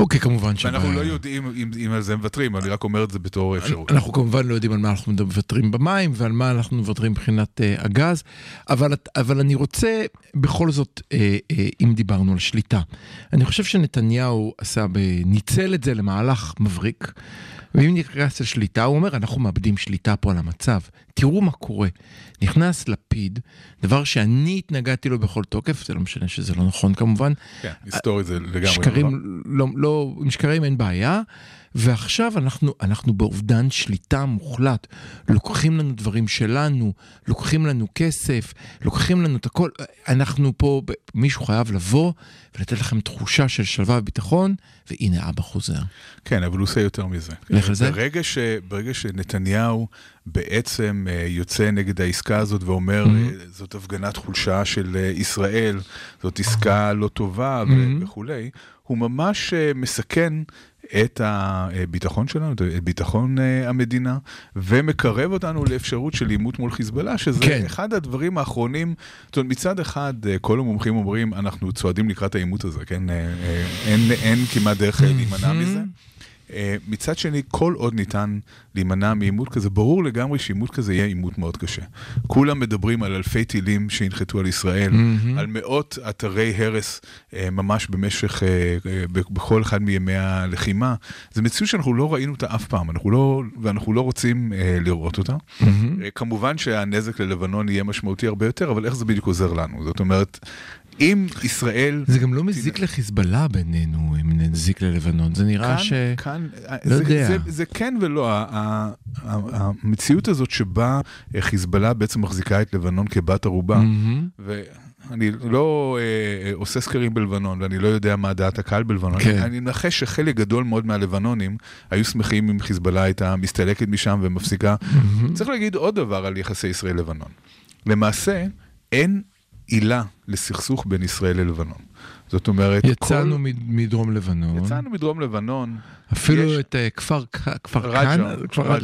אוקיי, כמובן ש... ואנחנו לא יודעים אם, אם על זה מוותרים, אני רק אומר את זה בתור אפשרות. אנחנו כמובן לא יודעים על מה אנחנו מוותרים במים ועל מה אנחנו מוותרים מבחינת uh, הגז, אבל, אבל אני רוצה בכל זאת, uh, uh, אם דיברנו על שליטה, אני חושב שנתניהו עשה. ניצל את זה למהלך מבריק, ואם נכנס לשליטה, הוא אומר, אנחנו מאבדים שליטה פה על המצב. תראו מה קורה. נכנס לפיד, דבר שאני התנגדתי לו בכל תוקף, זה לא משנה שזה לא נכון כמובן, כן, היסטורית זה לגמרי נכון. שקרים, לא, לא, עם שקרים אין בעיה, ועכשיו אנחנו, אנחנו באובדן שליטה מוחלט. לוקחים לנו דברים שלנו, לוקחים לנו כסף, לוקחים לנו את הכל. אנחנו פה, מישהו חייב לבוא ולתת לכם תחושה של שלווה וביטחון, והנה אבא חוזר. כן, אבל הוא עושה יותר מזה. לך על זה? ברגע, ש, ברגע שנתניהו בעצם אה, יוצא נגד העסקה הזאת ואומר, Mhm. אה, זאת הפגנת חולשה של אה, ישראל, זאת עסקה לא טובה Mhm. ו- וכולי, הוא ממש מסכן את הביטחון שלנו, את ביטחון המדינה, ומקרב אותנו לאפשרות של עימות מול חיזבאללה, שזה כן. אחד הדברים האחרונים, זאת אומרת, מצד אחד, כל המומחים אומרים, אנחנו צועדים לקראת העימות הזה, כן? אה, אין, אין כמעט דרך להימנע. מזה. אה, מצד שני, כל עוד ניתן להימנע מעימות כזה, ברור לגמרי שעימות כזה יהיה עימות מאוד קשה. כולם מדברים על אלפי טילים שינחתו על ישראל, מהמם. על מאות אתרי הרס אה, ממש במשך, אה, בכל אחד מימי הלחימה. זו מציאות שאנחנו לא ראינו אותה אף פעם, אנחנו לא, ואנחנו לא רוצים לראות אותה. אה, כמובן שהנזק ללבנון יהיה משמעותי הרבה יותר, אבל איך זה בדיוק עוזר לנו? זאת אומרת, אם ישראל... זה גם לא מזיק לחיזבאללה בינינו, אם נזיק ללבנון. זה נראה כאן, ש... כאן, לא זה, יודע. זה, זה כן ולא, המציאות הזאת שבה אה, חיזבאללה בעצם מחזיקה את לבנון כבת ערובה, מהמם. ואני לא אה, עושה סקרים בלבנון, ואני לא יודע מה דעת הקהל בלבנון, כן. אני, אני מנחש שחלק גדול מאוד מהלבנונים היו שמחים אם חיזבאללה הייתה מסתלקת משם ומפסיקה. מהמם. צריך להגיד עוד דבר על יחסי ישראל-לבנון. למעשה, אין עילה לסכסוך בין ישראל ללבנון. זאת אומרת, יצאנו כל... מדרום לבנון. יצאנו מדרום לבנון, אפילו יש- את אה, כפר ק- כפר. רג'ה,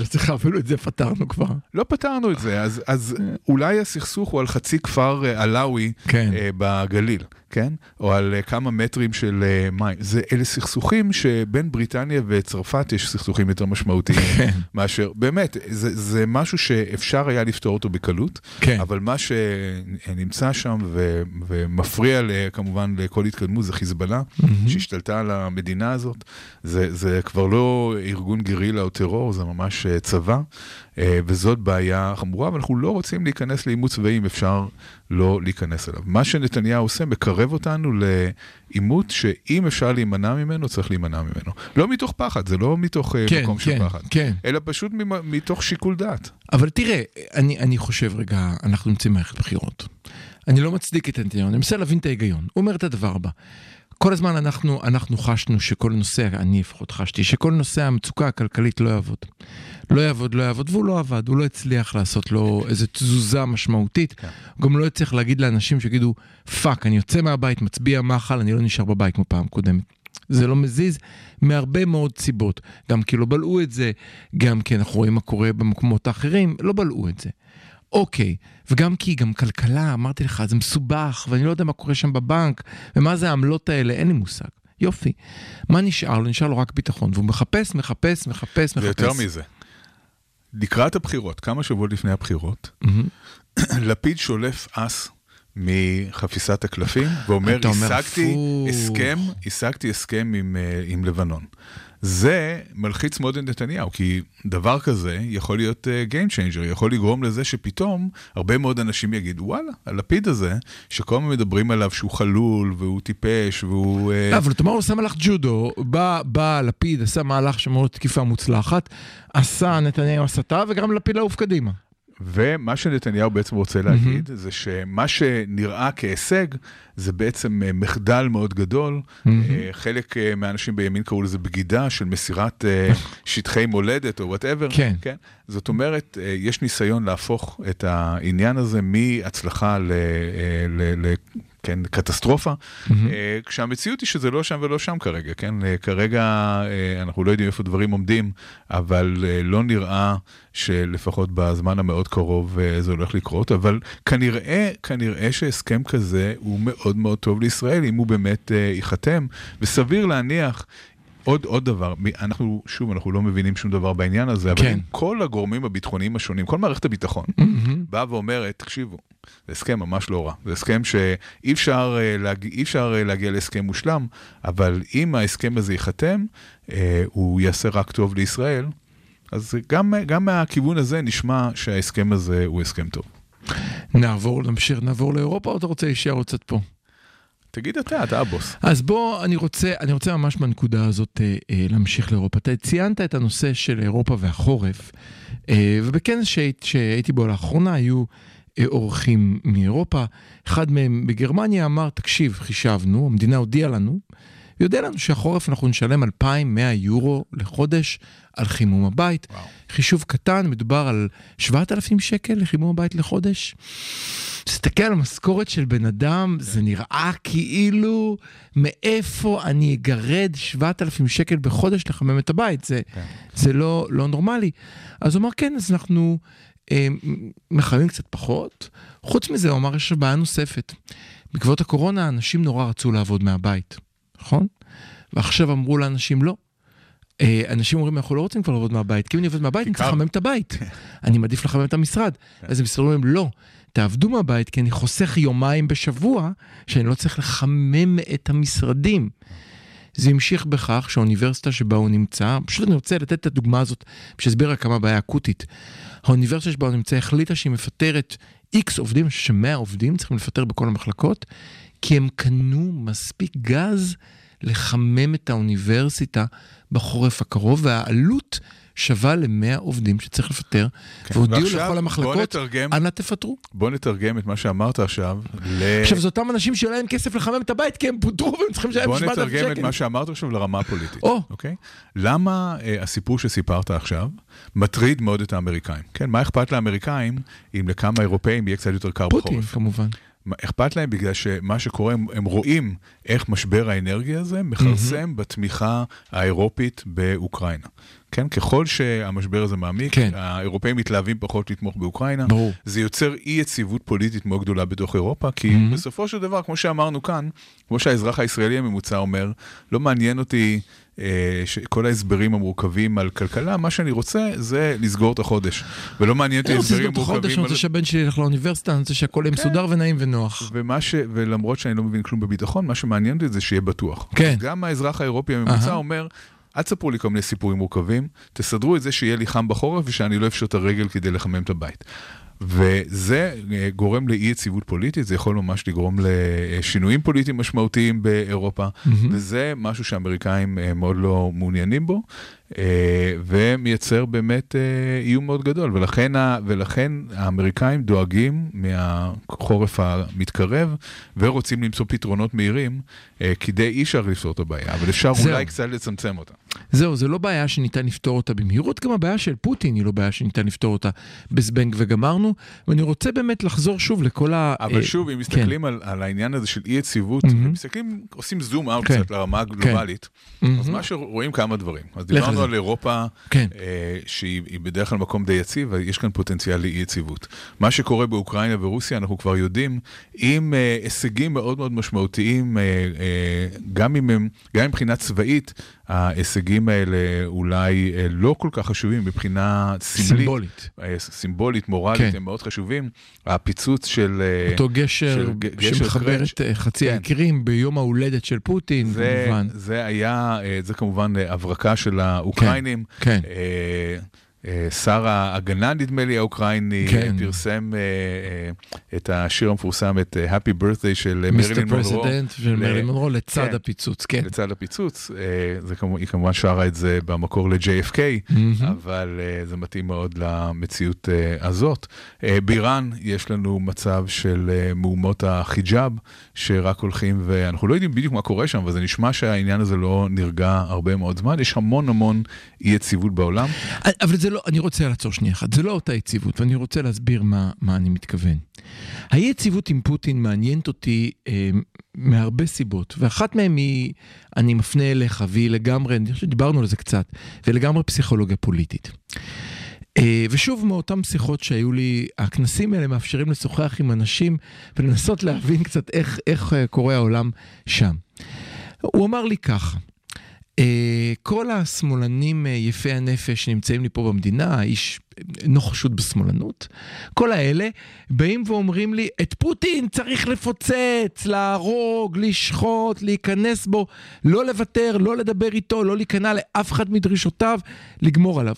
סליחה, אפילו את זה פתרנו כבר. לא פתרנו את זה, אז, אז אולי הסכסוך הוא על חצי כפר אה, עלאווי כן. אה, בגליל, כן? או על אה, כמה מטרים של אה, מים. זה, אלה סכסוכים שבין בריטניה וצרפת יש סכסוכים יותר משמעותיים <laughs> כן. מאשר, באמת, זה, זה משהו שאפשר היה לפתור אותו בקלות, כן. אבל מה שנמצא שם ו, ומפריע כמובן לכל התקדמות זה חיזבאללה. שהשתלטה על המדינה הזאת. זה, זה כבר לא ארגון גרילה או טרור, זה ממש אה, צבא, אה, וזאת בעיה חמורה, ואנחנו לא רוצים להיכנס לעימות צבאי אם אפשר לא להיכנס אליו. מה שנתניהו עושה מקרב אותנו לעימות שאם אפשר להימנע ממנו, צריך להימנע ממנו. לא מתוך פחד, זה לא מתוך אה, כן, מקום כן, של פחד, כן. אלא פשוט מתוך שיקול דעת. אבל תראה, אני, אני חושב רגע, אנחנו נמצאים במערכת בחירות. אני לא מצדיק את נתניהו, אני מנסה להבין את ההיגיון. הוא אומר את הדבר הבא. כל הזמן אנחנו, אנחנו חשנו שכל נושא, אני לפחות חשתי, שכל נושא המצוקה הכלכלית לא יעבוד. לא יעבוד, לא יעבוד, והוא לא עבד, הוא לא הצליח לעשות לו איזו תזוזה משמעותית. כן. הוא גם לא הצליח להגיד לאנשים שיגידו, fuck, אני יוצא מהבית, מצביע מחל, אני לא נשאר בבית כמו פעם קודמת. זה לא מזיז מהרבה מאוד סיבות. גם כי לא בלעו את זה, גם כי אנחנו רואים מה קורה במקומות האחרים, לא בלעו את זה. אוקיי, וגם כי גם כלכלה, אמרתי לך, זה מסובך, ואני לא יודע מה קורה שם בבנק, ומה זה העמלות האלה, אין לי מושג. יופי. מה נשאר לו? נשאר לו רק ביטחון, והוא מחפש, מחפש, מחפש, מחפש. ויותר מזה, לקראת הבחירות, כמה שבועות לפני הבחירות. <coughs> לפיד שולף אס מחפיסת הקלפים, ואומר, השגתי הפוך." הסכם, השגתי הסכם עם, אה, עם לבנון. זה מלחיץ מאוד את נתניהו, כי דבר כזה יכול להיות uh, Game Changer, יכול לגרום לזה שפתאום הרבה מאוד אנשים יגידו, וואלה, הלפיד הזה, שכל הזמן מדברים עליו שהוא חלול והוא טיפש והוא... לא, אבל אתה אומר, הוא עושה מהלך ג'ודו, בא, בא לפיד, עשה מהלך שמאוד תקיפה מוצלחת, עשה נתניהו הסתה, וגם לפיד לעוף קדימה. ומה שנתניהו בעצם רוצה להגיד, זה שמה שנראה כהישג, זה בעצם אה, מחדל מאוד גדול. אה, חלק אה, מהאנשים בימין קראו לזה בגידה של מסירת אה, שטחי מולדת או וואטאבר. כן. כן. זאת אומרת, יש ניסיון להפוך את העניין הזה מהצלחה ל... ל, ל כן, קטסטרופה, אה, כשהמציאות היא שזה לא שם ולא שם כרגע, כן? אה, כרגע אה, אנחנו לא יודעים איפה דברים עומדים, אבל לא נראה שלפחות בזמן המאוד קרוב זה הולך לקרות, אבל כנראה, כנראה שהסכם כזה הוא מאוד מאוד טוב לישראל, אם הוא באמת ייחתם, וסביר להניח... עוד, עוד דבר, אנחנו, שוב, אנחנו לא מבינים שום דבר בעניין הזה, אבל כן. כל הגורמים הביטחוניים השונים, כל מערכת הביטחון, באה ואומרת, תקשיבו, זה הסכם ממש לא רע, זה הסכם שאי אפשר, אה, להג... אפשר אה, להגיע להסכם מושלם, אבל אם ההסכם הזה ייחתם, אה, הוא יעשה רק טוב לישראל, אז גם, גם מהכיוון הזה נשמע שההסכם הזה הוא הסכם טוב. נעבור, נמשיך, נעבור לאירופה, או אתה רוצה להישאר עוד קצת פה? תגיד אתה, אתה הבוס. אז בוא, אני רוצה, אני רוצה ממש בנקודה הזאת אה, אה, להמשיך לאירופה. אתה ציינת את הנושא של אירופה והחורף, אה, ובכנס שהיית, שהייתי בו לאחרונה היו אה, אורחים מאירופה. אחד מהם בגרמניה אמר, תקשיב, חישבנו, המדינה הודיעה לנו, יודע לנו שהחורף אנחנו נשלם 2,100 יורו לחודש על חימום הבית. וואו. חישוב קטן, מדובר על 7,000 שקל לחימום הבית לחודש. תסתכל על המשכורת של בן אדם, זה נראה כאילו מאיפה אני אגרד 7,000 שקל בחודש לחמם את הבית, זה, זה לא, לא נורמלי. אז הוא אמר, כן, אז אנחנו אה, מחממים קצת פחות. חוץ מזה, הוא אמר, יש בעיה נוספת. בעקבות הקורונה, אנשים נורא רצו לעבוד מהבית, נכון? ועכשיו אמרו לאנשים לא. אה, אנשים אומרים, אנחנו לא רוצים כבר לעבוד מהבית, כי אם אני עובד מהבית, אני צריך. לחמם את הבית. אני מעדיף לחמם את המשרד. אז הם אומרים, לא, תעבדו מהבית, כי אני חוסך יומיים בשבוע, שאני לא צריך לחמם את המשרדים. זה המשיך בכך שהאוניברסיטה שבה הוא נמצא, פשוט אני רוצה לתת את הדוגמה הזאת, בשביל להסביר רק כמה בעיה אקוטית. האוניברסיטה שבה הוא נמצא החליטה שהיא מפטרת איקס עובדים, שמאה עובדים צריכים לפטר בכל המחלקות, כי הם קנו מספיק גז לחמם את האוניברסיטה בחורף הקרוב, והעלות שווה למאה עובדים שצריך לפטר, והודיעו ועכשיו, לכל בוא המחלקות, נתרגם. אנא תפטרו. בוא נתרגם את מה שאמרת עכשיו ל... עכשיו, זה אותם אנשים שאין להם כסף לחמם את הבית, כי הם פוטרו והם צריכים לשלם בוא 7,000 נתרגם את שקל. מה שאמרת עכשיו לרמה הפוליטית, או. אוקיי? למה אה, הסיפור שסיפרת עכשיו מטריד מאוד את האמריקאים? כן, מה אכפת לאמריקאים אם לכמה אירופאים יהיה קצת יותר קר פוטין, בחורף? כמובן. אכפת להם בגלל שמה שקורה, הם, הם רואים איך משבר האנרגיה הזה מכרסם בתמיכה האירופית באוקראינה. כן, ככל שהמשבר הזה מעמיק, כן. האירופאים מתלהבים פחות לתמוך באוקראינה. ברור. זה יוצר אי יציבות פוליטית מאוד גדולה בתוך אירופה, כי Mhm. בסופו של דבר, כמו שאמרנו כאן, כמו שהאזרח הישראלי הממוצע אומר, לא מעניין אותי כל ההסברים המורכבים על כלכלה, מה שאני רוצה זה לסגור את החודש. ולא מעניין אותי אני רוצה הסברים לסגור את החודש, מורכבים אני. רוצה שהבן שלי ילך לאוניברסיטה, אני רוצה שהכל יהיה מסודר ונעים ונוח. ש... ולמרות שאני לא מבין כלום בביטחון, מה שמעניין אותי זה שיהיה בטוח. כן. גם האזרח האירופי הממוצע. אומר, אל תספרו לי כל מיני סיפורים מורכבים, תסדרו את זה שיהיה לי חם בחורף ושאני לא אפשוט את הרגל כדי לחמם את הבית. וזה אה, גורם לאי יציבות פוליטית, זה יכול ממש לגרום לשינויים פוליטיים משמעותיים באירופה, וזה משהו שהאמריקאים אה, מאוד לא מעוניינים בו, ומייצר באמת אה, איום מאוד גדול, ולכן, ולכן האמריקאים דואגים מהחורף המתקרב, ורוצים למצוא פתרונות מהירים, אה, כדי אי אפשר לפתור את הבעיה, אבל אפשר זהו. אולי קצת לצמצם אותה. זהו, זה לא בעיה שניתן לפתור אותה במהירות, גם הבעיה של פוטין היא לא בעיה שניתן לפתור אותה בזבנג וגמרנו, ואני רוצה באמת לחזור שוב לכל ה... אבל אה, שוב, אם כן. מסתכלים על, על העניין הזה של אי יציבות, מהמם. מסתכלים, עושים זום אאוט כן. קצת לרמה הגלובלית, אז מהמם. מה שרואים כמה דברים. אז על דיברנו. על אירופה, כן. אה, שהיא היא בדרך כלל מקום די יציב, ויש כאן פוטנציאל לאי יציבות. מה שקורה באוקראינה ורוסיה, אנחנו כבר יודעים, עם אה, הישגים מאוד מאוד משמעותיים, אה, אה, גם אם הם, גם מבחינה צבאית, ההישגים האלה אולי אה, לא כל כך חשובים מבחינה סמלית. סימבולית. אה, סימבולית, מורלית, כן. הם מאוד חשובים. הפיצוץ של... אה, אותו גשר של גשר שמחבר. את חצי כן. האי קרים ביום ההולדת של פוטין, זה, כמובן. זה היה, זה כמובן הברקה של האוקראינים. כן. אה, שר ההגנה, נדמה לי, האוקראיני, כן. אה, פרסם אה, אה, את השיר המפורסם, את אה, Happy Birthday של אה, Mister מרילין מונרו. President של ל- מרילין מונרו לצד כן. הפיצוץ, כן. לצד הפיצוץ, אה, זה היא כמובן שרה את זה במקור ל-JFK, מהמם. אבל אה, זה מתאים מאוד למציאות אה, הזאת. אה, באיראן יש לנו מצב של אה, מהומות החיג'אב, שרק הולכים, ואנחנו לא יודעים בדיוק מה קורה שם, אבל זה נשמע שהעניין הזה לא נרגע הרבה מאוד זמן. יש המון המון אי יציבות בעולם. אבל זה לא, אני רוצה לעצור שנייה אחת, זה לא אותה יציבות, ואני רוצה להסביר מה, מה אני מתכוון. האי-יציבות עם פוטין מעניינת אותי אה, מהרבה סיבות, ואחת מהן היא, אני מפנה אליך, והיא לגמרי, אני חושב שדיברנו על זה קצת, ולגמרי פסיכולוגיה פוליטית. אה, ושוב, מאותן שיחות שהיו לי, הכנסים האלה מאפשרים לשוחח עם אנשים ולנסות להבין קצת איך, איך אה, קורה העולם שם. הוא אמר לי ככה, כל השמאלנים אה, יפי הנפש שנמצאים לי פה במדינה, האיש אינו חשוד בשמאלנות, כל האלה באים ואומרים לי, את פוטין צריך לפוצץ, להרוג, לשחוט, להיכנס בו, לא לוותר, לא לדבר איתו, לא להיכנע לאף אחד מדרישותיו, לגמור עליו.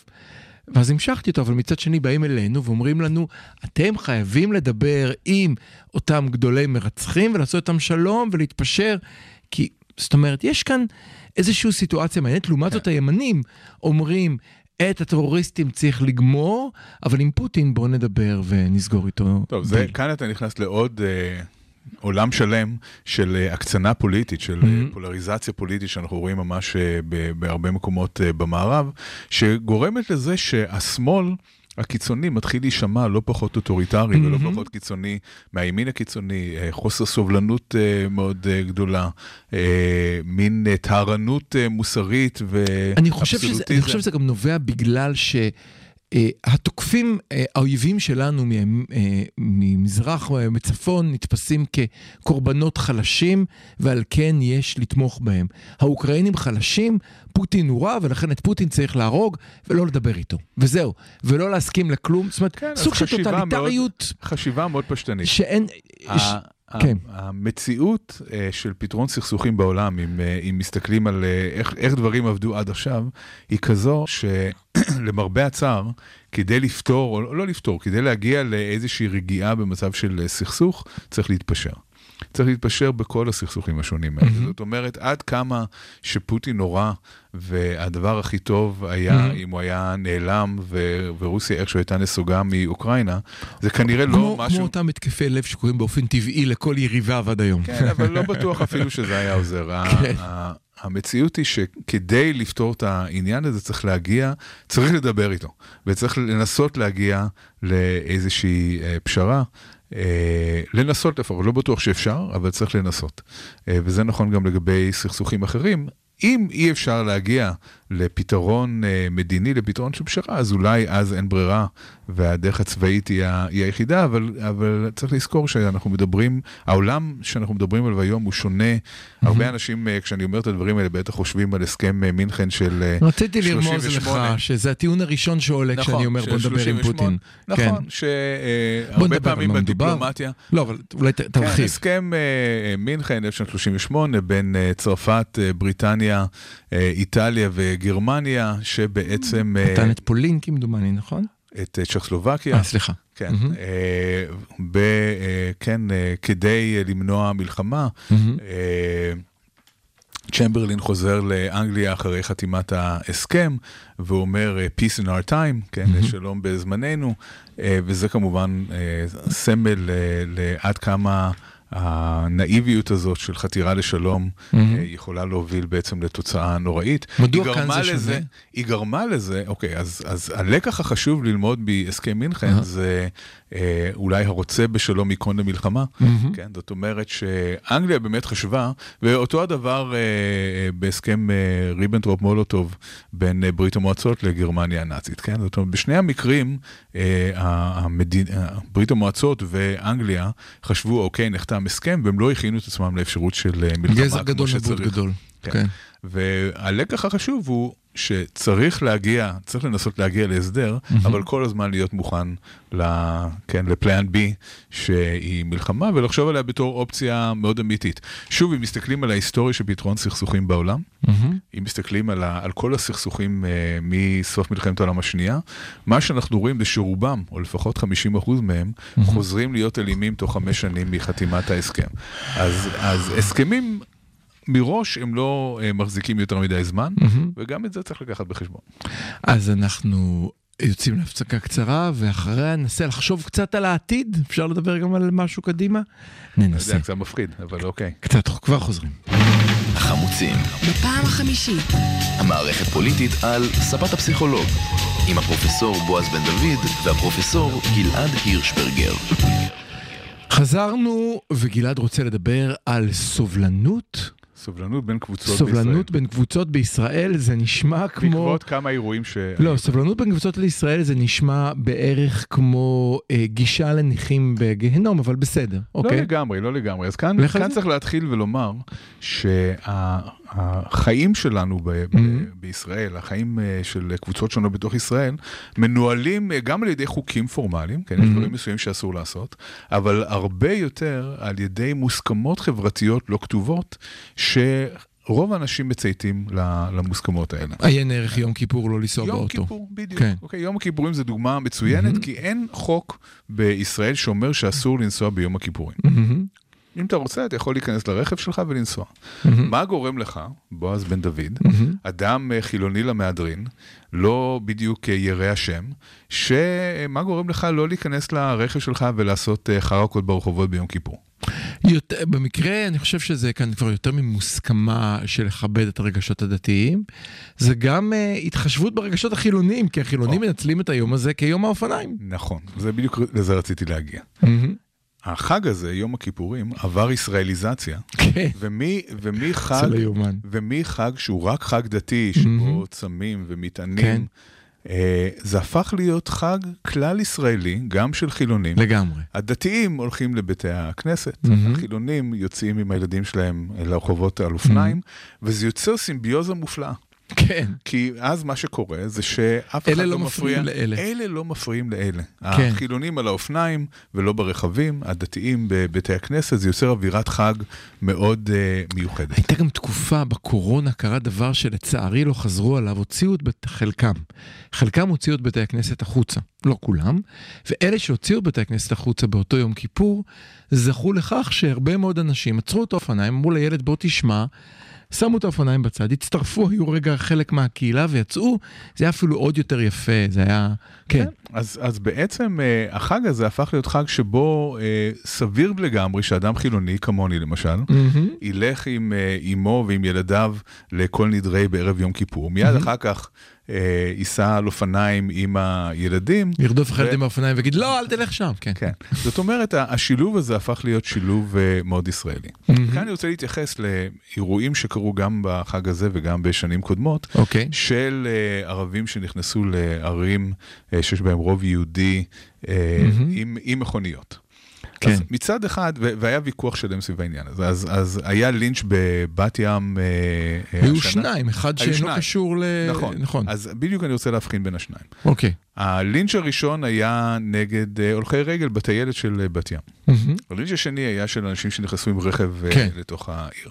ואז המשכתי אותו, אבל מצד שני באים אלינו ואומרים לנו, אתם חייבים לדבר עם אותם גדולי מרצחים ולעשות איתם שלום ולהתפשר, כי, זאת אומרת, יש כאן איזושהי סיטואציה מעניינת, לעומת זאת הימנים אומרים, את הטרוריסטים צריך לגמור, אבל עם פוטין בואו נדבר ונסגור איתו. טוב, זה. כאן אתה נכנס לעוד אה, עולם שלם של אה, הקצנה פוליטית, של Mhm. פולריזציה פוליטית שאנחנו רואים ממש בהרבה מקומות במערב, שגורמת לזה שהשמאל... הקיצוני מתחיל להישמע לא פחות אוטוריטרי ולא Mhm. פחות קיצוני מהימין הקיצוני, אה, חוסר סובלנות אה, מאוד אה, גדולה, מין טהרנות מוסרית שזה, אני. חושב שזה גם נובע בגלל שהתוקפים, האויבים שלנו אה, ממזרח, אה, מצפון, נתפסים כקורבנות חלשים, ועל כן יש לתמוך בהם. האוקראינים חלשים, פוטין הוא רע, ולכן את פוטין צריך להרוג ולא לדבר איתו. וזהו. ולא להסכים לכלום. זאת אומרת, כן, סוג של טוטליטריות חשיבה מאוד פשטנית. שאין... ש... כן. המציאות אה, של פתרון סכסוכים בעולם, אם, אה, אם מסתכלים על אה, איך, איך דברים עבדו עד עכשיו, היא כזו שלמרבה <clears throat> הצער, כדי לפתור, או לא לפתור, כדי להגיע לאיזושהי רגיעה במצב של סכסוך, צריך להתפשר. צריך להתפשר בכל הסכסוכים השונים האלה. מהמם. זאת אומרת, עד כמה שפוטין נורא, והדבר הכי טוב היה מהמם. אם הוא היה נעלם, ו- ורוסיה איכשהו הייתה נסוגה מאוקראינה, זה כנראה לא כמו, משהו... כמו אותם התקפי לב שקורים באופן טבעי לכל יריביו עד היום. כן, אבל לא בטוח אפילו <laughs> שזה היה עוזר. כן. המציאות היא שכדי לפתור את העניין הזה צריך להגיע, צריך לדבר איתו, וצריך לנסות להגיע לאיזושהי אה, פשרה. אה, לנסות לפחות, לא בטוח שאפשר, אבל צריך לנסות. אה, וזה נכון גם לגבי סכסוכים אחרים. אם אי אפשר להגיע לפתרון אה, מדיני, לפתרון של פשרה, אז אולי אז אין ברירה, והדרך הצבאית היא, ה- היא היחידה, אבל, אבל צריך לזכור שאנחנו מדברים, העולם שאנחנו מדברים עליו היום הוא שונה. הרבה אנשים, אה, כשאני אומר את הדברים האלה, בטח חושבים על הסכם אה, מינכן של אה, רציתי לרמוז לך 38. שזה הטיעון הראשון שעולה נכון, כשאני אומר בוא נדבר עם 38. פוטין. נכון, כן. שהרבה פעמים מדובר. בדיפלומטיה, לא, אבל אולי ת- כן, תרחיב. הסכם אה, אה, מינכן 1938 בין צרפת, בריטניה, איטליה וגרמניה, שבעצם... אה, נתן את פולין כמדומני, נכון? את אה, צ'כוסלובקיה. אה, סליחה. כן, מהמם. אה, ב, אה, כן, אה, כדי אה, למנוע מלחמה, מהמם. אה, צ'מברלין חוזר לאנגליה אחרי חתימת ההסכם, והוא אומר אה, Peace in our time, כן, מהמם. שלום בזמננו, אה, וזה כמובן אה, סמל אה, לעד כמה הנאיביות הזאת של חתירה לשלום. אה, יכולה להוביל בעצם לתוצאה נוראית. מדוע כאן זה לזה, שונה? היא גרמה לזה, אוקיי, אז, אז הלקח החשוב ללמוד בהסכם מינכן אהה. זה אה, אולי הרוצה בשלום ייכון למלחמה. מהמם. כן, זאת אומרת שאנגליה באמת חשבה, ואותו הדבר אה, אה, בהסכם אה, ריבנטרופ מולוטוב בין אה, ברית המועצות לגרמניה הנאצית, כן? זאת אומרת, בשני המקרים, אה, המדין, אה, ברית המועצות ואנגליה חשבו, אוקיי, נחתם הסכם, והם לא הכינו את עצמם לאפשרות של אה, מלחמה גזר כמו גדול נבוט שצריך. גדול. כן. כן. והלקח החשוב הוא שצריך להגיע, צריך לנסות להגיע להסדר, אבל כל הזמן להיות מוכן ל, כן, לפלן B, שהיא מלחמה, ולחשוב עליה בתור אופציה מאוד אמיתית. שוב, אם מסתכלים על ההיסטוריה של פתרון סכסוכים בעולם, אם מסתכלים על, ה, על כל הסכסוכים אה, מסוף מלחמת העולם השנייה, מה שאנחנו רואים זה שרובם, או לפחות 50% מהם, חוזרים להיות אלימים תוך חמש שנים מחתימת ההסכם. אז, אז הסכמים... מראש הם לא אה, מחזיקים יותר מדי זמן, וגם את זה צריך לקחת בחשבון. אז אנחנו יוצאים להפסקה קצרה, ואחריה ננסה לחשוב קצת על העתיד. אפשר לדבר גם על משהו קדימה? ננסה. יודע, קצת מפחיד, אבל אוקיי. קצת, כבר חוזרים. החמוצים, בפעם החמישית, המערכת פוליטית על ספת הפסיכולוג, עם הפרופסור בועז בן דוד והפרופסור גלעד הירשברגר. חזרנו, וגלעד רוצה לדבר על סובלנות. סובלנות בין קבוצות סובלנות בין קבוצות בישראל, זה נשמע כמו... בעקבות כמה אירועים ש... לא, סובלנות בין קבוצות לישראל זה נשמע בערך כמו אה, גישה לנכים בגיהנום, אבל בסדר, לא אוקיי? לגמרי, לא לגמרי. אז כאן, כאן. צריך להתחיל ולומר שהחיים שלנו ב- ב- Mm-hmm. בישראל, החיים אה, של קבוצות שונות בתוך ישראל, מנוהלים אה, גם על ידי חוקים פורמליים, כן, יש Mm-hmm. דברים מסוימים שאסור לעשות, אבל הרבה יותר על ידי מוסכמות חברתיות לא כתובות, שרוב האנשים מצייתים למוסכמות האלה. עיין ערך יום כיפור לא לנסוע יום באוטו. כיפור, בדיוק. כן. אוקיי, יום הכיפורים זה דוגמה מצוינת, כי אין חוק בישראל שאומר שאסור לנסוע ביום הכיפורים. מהמם, אם אתה רוצה, אתה יכול להיכנס לרכב שלך ולנסוע. מהמם, מה גורם לך, בועז בן דוד, מהמם. אדם אה, חילוני למהדרין, לא בדיוק אה, ירא השם, שמה גורם לך לא להיכנס לרכב שלך ולעשות אה, חרקות ברחובות ביום כיפור? יותר, במקרה, אני חושב שזה כאן כבר יותר ממוסכמה של לכבד את הרגשות הדתיים. זה גם uh, התחשבות ברגשות החילוניים, כי החילונים או. מנצלים את היום הזה כיום האופניים. נכון, זה בדיוק לזה רציתי להגיע. מהמם. החג הזה, יום הכיפורים, עבר ישראליזציה, כן, ומי, ומי <laughs> זה חג, לא יאומן. ומי חג שהוא רק חג דתי, שבו צמים ומטענים, כן. אה, זה הפך להיות חג כלל ישראלי, גם של חילונים. לגמרי. הדתיים הולכים לבתי הכנסת. החילונים יוצאים עם הילדים שלהם לרחובות על אופניים, וזה יוצר סימביוזה מופלאה. כן. כי אז מה שקורה זה שאף אחד לא לא מפריע. לאלה. אלה לא מפריעים לאלה. כן. החילונים על האופניים ולא ברכבים, הדתיים בבתי הכנסת, זה יוצר אווירת חג מאוד uh, מיוחדת. הייתה גם תקופה בקורונה, קרה דבר שלצערי לא חזרו עליו, הוציאו את בית, חלקם. חלקם הוציאו את בתי הכנסת החוצה, לא כולם, ואלה שהוציאו את בתי הכנסת החוצה באותו יום כיפור, זכו לכך שהרבה מאוד אנשים עצרו את האופניים, אמרו לילד בוא תשמע, שמו את האופניים בצד, הצטרפו, היו רגע חלק מהקהילה ויצאו, זה היה אפילו עוד יותר יפה, זה היה, כן. אז, אז בעצם uh, החג הזה הפך להיות חג שבו uh, סביר לגמרי שאדם חילוני, כמוני למשל, מהמם. ילך עם uh, אמו ועם ילדיו לכל נדרי בערב יום כיפור. מיד אחר כך ייסע על אופניים עם הילדים. ירדוף אחרי ילדים באופניים ויגיד לא, אל תלך שם, כן. כן. זאת אומרת, השילוב הזה הפך להיות שילוב uh, מאוד ישראלי. כאן אני רוצה להתייחס לאירועים שקרו גם בחג הזה וגם בשנים קודמות, אוקיי. של uh, ערבים שנכנסו לערים שיש בהם רוב יהודי עם, עם מכוניות. כן. אז מצד אחד, והיה ויכוח שלם סביב העניין הזה, אז, אז היה לינץ' בבת ים אה, אה, היו השנה. שניים, אחד היו שאינו שניים. קשור ל... נכון, נכון. אז בדיוק אני רוצה להבחין בין השניים. אוקיי. הלינץ' הראשון היה נגד אה, הולכי רגל, בתי ילד של בת ים. מהמם. הלינץ' השני היה של אנשים שנכנסו עם רכב כן. לתוך העיר.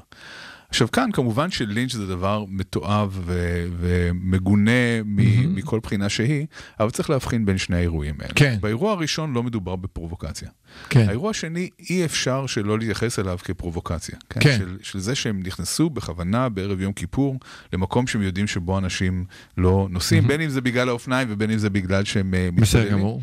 עכשיו כאן כמובן שלינץ' זה דבר מתועב ו- ומגונה מ- מכל בחינה שהיא, אבל צריך להבחין בין שני האירועים האלה. כן. באירוע הראשון לא מדובר בפרובוקציה. כן. האירוע השני, אי אפשר שלא להתייחס אליו כפרובוקציה. כן. כן. של, של זה שהם נכנסו בכוונה בערב יום כיפור למקום שהם יודעים שבו אנשים לא נוסעים, בין אם זה בגלל האופניים ובין אם זה בגלל שהם אה, בסדר. גמור.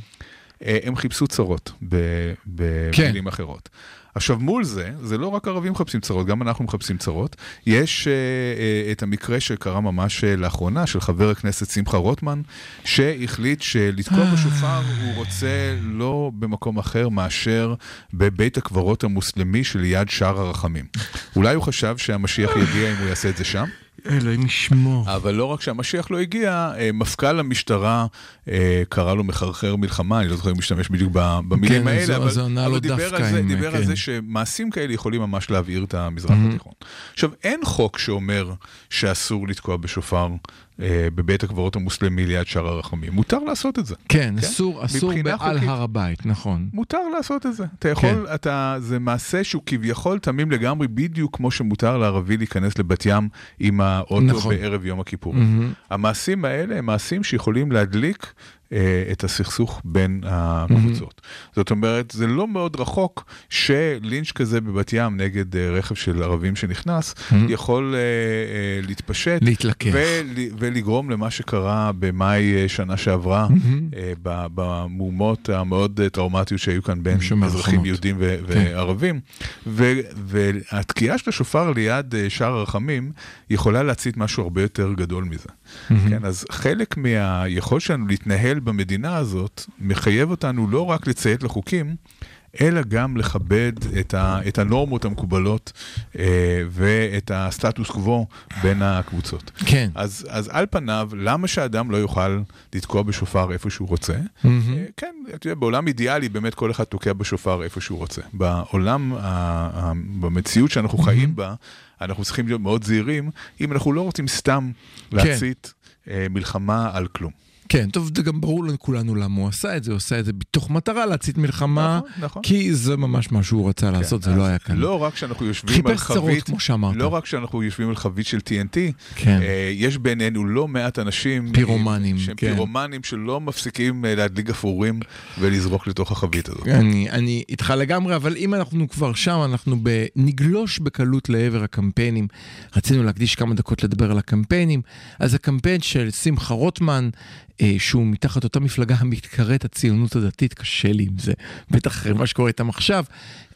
אה, הם חיפשו צרות, ב- במילים כן. אחרות. עכשיו מול זה, זה לא רק ערבים מחפשים צרות, גם אנחנו מחפשים צרות. יש uh, uh, את המקרה שקרה ממש uh, לאחרונה, של חבר הכנסת שמחה רוטמן, שהחליט שלתקוע בשופר הוא רוצה לא במקום אחר מאשר בבית הקברות המוסלמי שליד שער הרחמים. אולי הוא חשב שהמשיח יגיע אם הוא יעשה את זה שם? אלוהים ישמור. אבל לא רק שהמשיח לא הגיע, אה, מפכ"ל המשטרה אה, קרא לו מחרחר מלחמה, אני לא זוכר אם משתמש בדיוק במילים כן, האלה, הוא- אבל, ענה אבל לו דיבר, על זה, עם, דיבר על כן. זה שמעשים כאלה יכולים ממש להבעיר את המזרח התיכון. עכשיו, אין חוק שאומר שאסור לתקוע בשופר בבית הקברות המוסלמי ליד שער הרחמים. מותר לעשות את זה. כן, כן? אסור, אסור בעל חוקית. הר הבית, נכון. מותר לעשות את זה. אתה יכול, כן. אתה, זה מעשה שהוא כביכול תמים לגמרי, בדיוק כמו שמותר לערבי להיכנס לבת ים עם האוטו נכון. בערב יום הכיפורים. מהמם. המעשים האלה הם מעשים שיכולים להדליק אה, את הסכסוך בין הקבוצות. זאת אומרת, זה לא מאוד רחוק שלינץ' כזה בבת ים נגד אה, רכב של ערבים שנכנס, יכול אה, אה, להתפשט. להתלקח. ול, ולגרום למה שקרה במאי אה, שנה שעברה, אה, ב- במהומות המאוד אה, טראומטיות שהיו כאן בין אזרחים. יהודים ו- וערבים. ו- והתקיעה של השופר ליד אה, שער הרחמים יכולה להצית משהו הרבה יותר גדול מזה. כן, אז חלק מהיכולת שלנו להתנהל במדינה הזאת מחייב אותנו לא רק לציית לחוקים, אלא גם לכבד את, ה, את הנורמות המקובלות אה, ואת הסטטוס קוו בין הקבוצות. כן. אז, אז על פניו, למה שאדם לא יוכל לתקוע בשופר איפה שהוא רוצה? מהמם. אה, כן, אתה יודע, בעולם אידיאלי באמת כל אחד תוקע בשופר איפה שהוא רוצה. בעולם, ה- ה- במציאות שאנחנו חיים בה, אנחנו צריכים להיות מאוד זהירים, אם אנחנו לא רוצים סתם להצית אה, מלחמה על כלום. כן, טוב, זה גם ברור לכולנו למה הוא עשה את זה, הוא עשה את זה מתוך מטרה להצית מלחמה, נכון, נכון. כי זה ממש מה שהוא רצה לעשות, זה לא היה כאן. לא רק שאנחנו יושבים על חיפש צרות, חבית, כמו שאמרת. לא רק שאנחנו יושבים על חבית של TNT, כן. אה, יש בינינו לא מעט אנשים, פירומנים, שהם כן. פירומנים שלא מפסיקים אה, להדליק גפרורים ולזרוק לתוך החבית הזאת. אני, אני איתך לגמרי, אבל אם אנחנו כבר שם, אנחנו ב... נגלוש בקלות לעבר הקמפיינים. רצינו להקדיש כמה דקות לדבר על הקמפיינים. אז הקמפיין של שמחה רוטמן, שהוא מתחת אותה מפלגה המתקראת הציונות הדתית, קשה לי עם זה, בטח אחרי מה שקורה איתם עכשיו.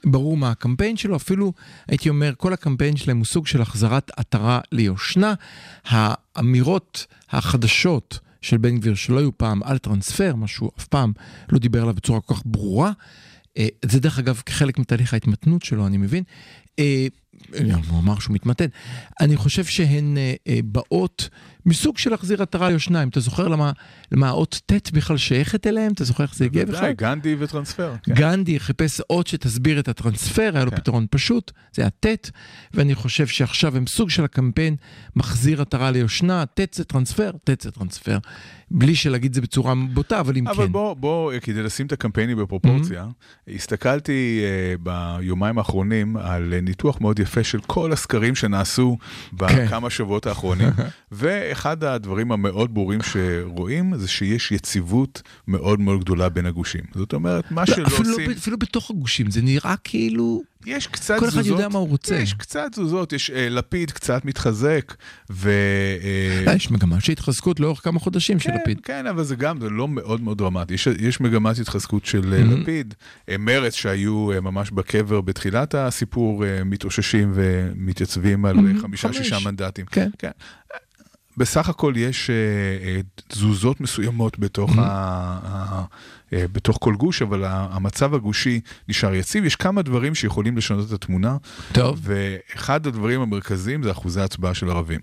ברור מה הקמפיין שלו, אפילו הייתי אומר, כל הקמפיין שלהם הוא סוג של החזרת עטרה ליושנה. האמירות החדשות של בן גביר שלא היו פעם על טרנספר, מה שהוא אף פעם לא דיבר עליו בצורה כל כך ברורה. אה, זה דרך אגב כחלק מתהליך ההתמתנות שלו, אני מבין. אה, הוא אמר שהוא מתמתן. אני חושב שהן אה, אה, באות מסוג של להחזיר עטרה ליושנה. אם אתה זוכר למה, למה האות ט' בכלל שייכת אליהם? אתה זוכר איך זה הגיע בכלל? די, גנדי וטרנספר. כן. גנדי חיפש אות שתסביר את הטרנספר, היה לו כן. פתרון פשוט, זה היה ט', ואני חושב שעכשיו הם סוג של הקמפיין מחזיר עטרה ליושנה, ט' זה טרנספר, ט' זה טרנספר, בלי שלהגיד זה בצורה בוטה, אבל אם אבל כן. בוא, בוא, אה, כדי לשים את הקמפיינים בפרופורציה, הסתכלתי אה, ביומיים האחרונים על ניתוח מאוד יפה של כל הסקרים שנעשו כן. בכמה שבועות האחרונים, <laughs> ואחד הדברים המאוד ברורים שרואים זה שיש יציבות מאוד מאוד גדולה בין הגושים. זאת אומרת, מה לא, שלא אפילו, עושים... לא, אפילו בתוך הגושים, זה נראה כאילו... יש קצת כל אחד תזוזות. יודע מה הוא רוצה. יש קצת תזוזות, יש אה, לפיד קצת מתחזק, ו... אה, אה, יש מגמה של התחזקות לאורך כמה חודשים של כן, לפיד. כן, אבל זה גם, זה לא מאוד מאוד דרמטי. יש, יש מגמת התחזקות של Mhm. לפיד. אה, מרץ שהיו אה, ממש בקבר בתחילת הסיפור, אה, מתאוששים ומתייצבים על Mhm, חמישה-שישה. מנדטים. כן. כן. בסך הכל יש אה, אה, תזוזות מסוימות בתוך, Mhm. ה, ה, אה, בתוך כל גוש, אבל המצב הגושי נשאר יציב. יש כמה דברים שיכולים לשנות את התמונה, טוב. ואחד הדברים המרכזיים זה אחוזי הצבעה של ערבים.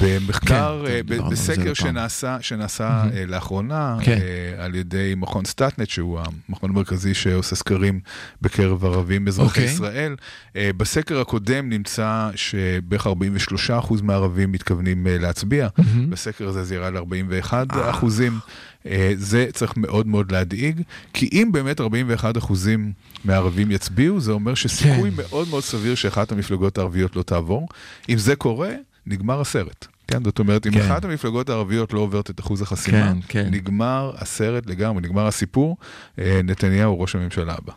במחקר, כן, אה, כן, ב- בסקר. שנעשה, שנעשה אה, לאחרונה כן. אה, על ידי מכון סטטנט, שהוא המכון המרכזי שעושה סקרים בקרב ערבים אזרחי אוקיי. ישראל. בסקר הקודם נמצא שבערך 43% מהערבים מתכוונים להצביע. מהמם. בסקר הזה זה ירד ל-41 אחוזים. אה, זה צריך מאוד מאוד להדאיג, כי אם באמת 41 אחוזים מהערבים יצביעו, זה אומר שסיכוי כן. מאוד מאוד סביר שאחת המפלגות הערביות לא תעבור. אם זה קורה, נגמר הסרט. כן, זאת אומרת, אם כן. אחת המפלגות הערביות לא עוברת את אחוז החסימה, כן, כן. נגמר הסרט לגמרי, נגמר הסיפור, אה, נתניהו ראש הממשלה הבא.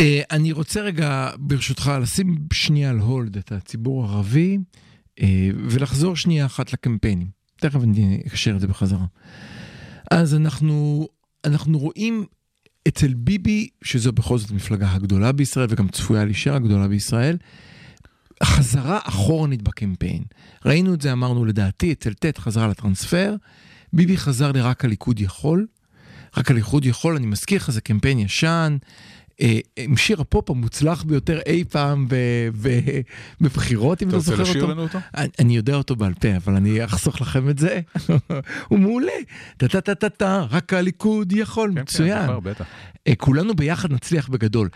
אה, אני רוצה רגע, ברשותך, לשים שנייה על הולד את הציבור הערבי, אה, ולחזור שנייה אחת לקמפיינים. תכף אני אקשר את זה בחזרה. אז אנחנו, אנחנו רואים אצל ביבי, שזו בכל זאת המפלגה הגדולה בישראל, וגם צפויה להישאר הגדולה בישראל, חזרה אחורנית בקמפיין. ראינו את זה, אמרנו לדעתי, אצל ט' חזרה לטרנספר, ביבי חזר לרק הליכוד יכול. רק הליכוד יכול, אני מזכיר לך, זה קמפיין ישן, אה, עם שיר הפופ המוצלח ביותר אי פעם בבחירות, אם אתה אתה רוצה זוכר לשיר אותו. לנו אותו? אני, יודע אותו בעל פה, אבל אני אחסוך לכם את זה. <laughs> הוא מעולה. טה טה טה טה טה, רק הליכוד יכול, כן, מצוין. כן, זוכר, בטח. אה, כולנו ביחד נצליח בגדול.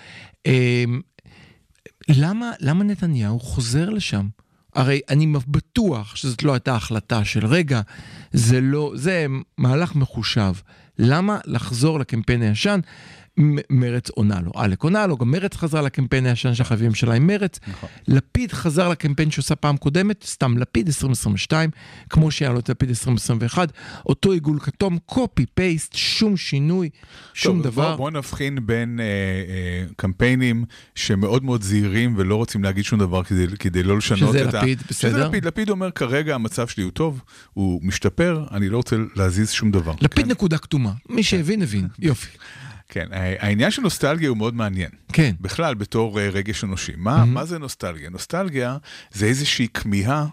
למה, למה נתניהו חוזר לשם? הרי אני בטוח שזאת לא הייתה החלטה של רגע, זה לא, זה מהלך מחושב. למה לחזור לקמפיין הישן? מרץ עונה לו. עלק עונה לו, גם מרץ חזרה לקמפיין הישן של החייבים שלה עם מרץ. נכון. לפיד חזר לקמפיין שעושה פעם קודמת, סתם לפיד 2022, כמו שהיה לו את לפיד 2021, אותו עיגול כתום, קופי פייסט, שום שינוי, שום טוב, דבר. בוא, בוא נבחין בין אה, אה, קמפיינים שמאוד מאוד זהירים ולא רוצים להגיד שום דבר כדי, כדי לא לשנות שזה את לפיד, ה... בסדר. שזה לפיד, לפיד אומר כרגע המצב שלי הוא טוב, הוא משתפר, אני לא רוצה להזיז שום דבר. לפיד כן? נקודה כתומה, מי שהבין הבין, <laughs> יופי. כן, העניין של נוסטלגיה הוא מאוד מעניין. כן. בכלל, בתור אה, רגש אנושי. מה, מה זה נוסטלגיה? נוסטלגיה זה איזושהי כמיהה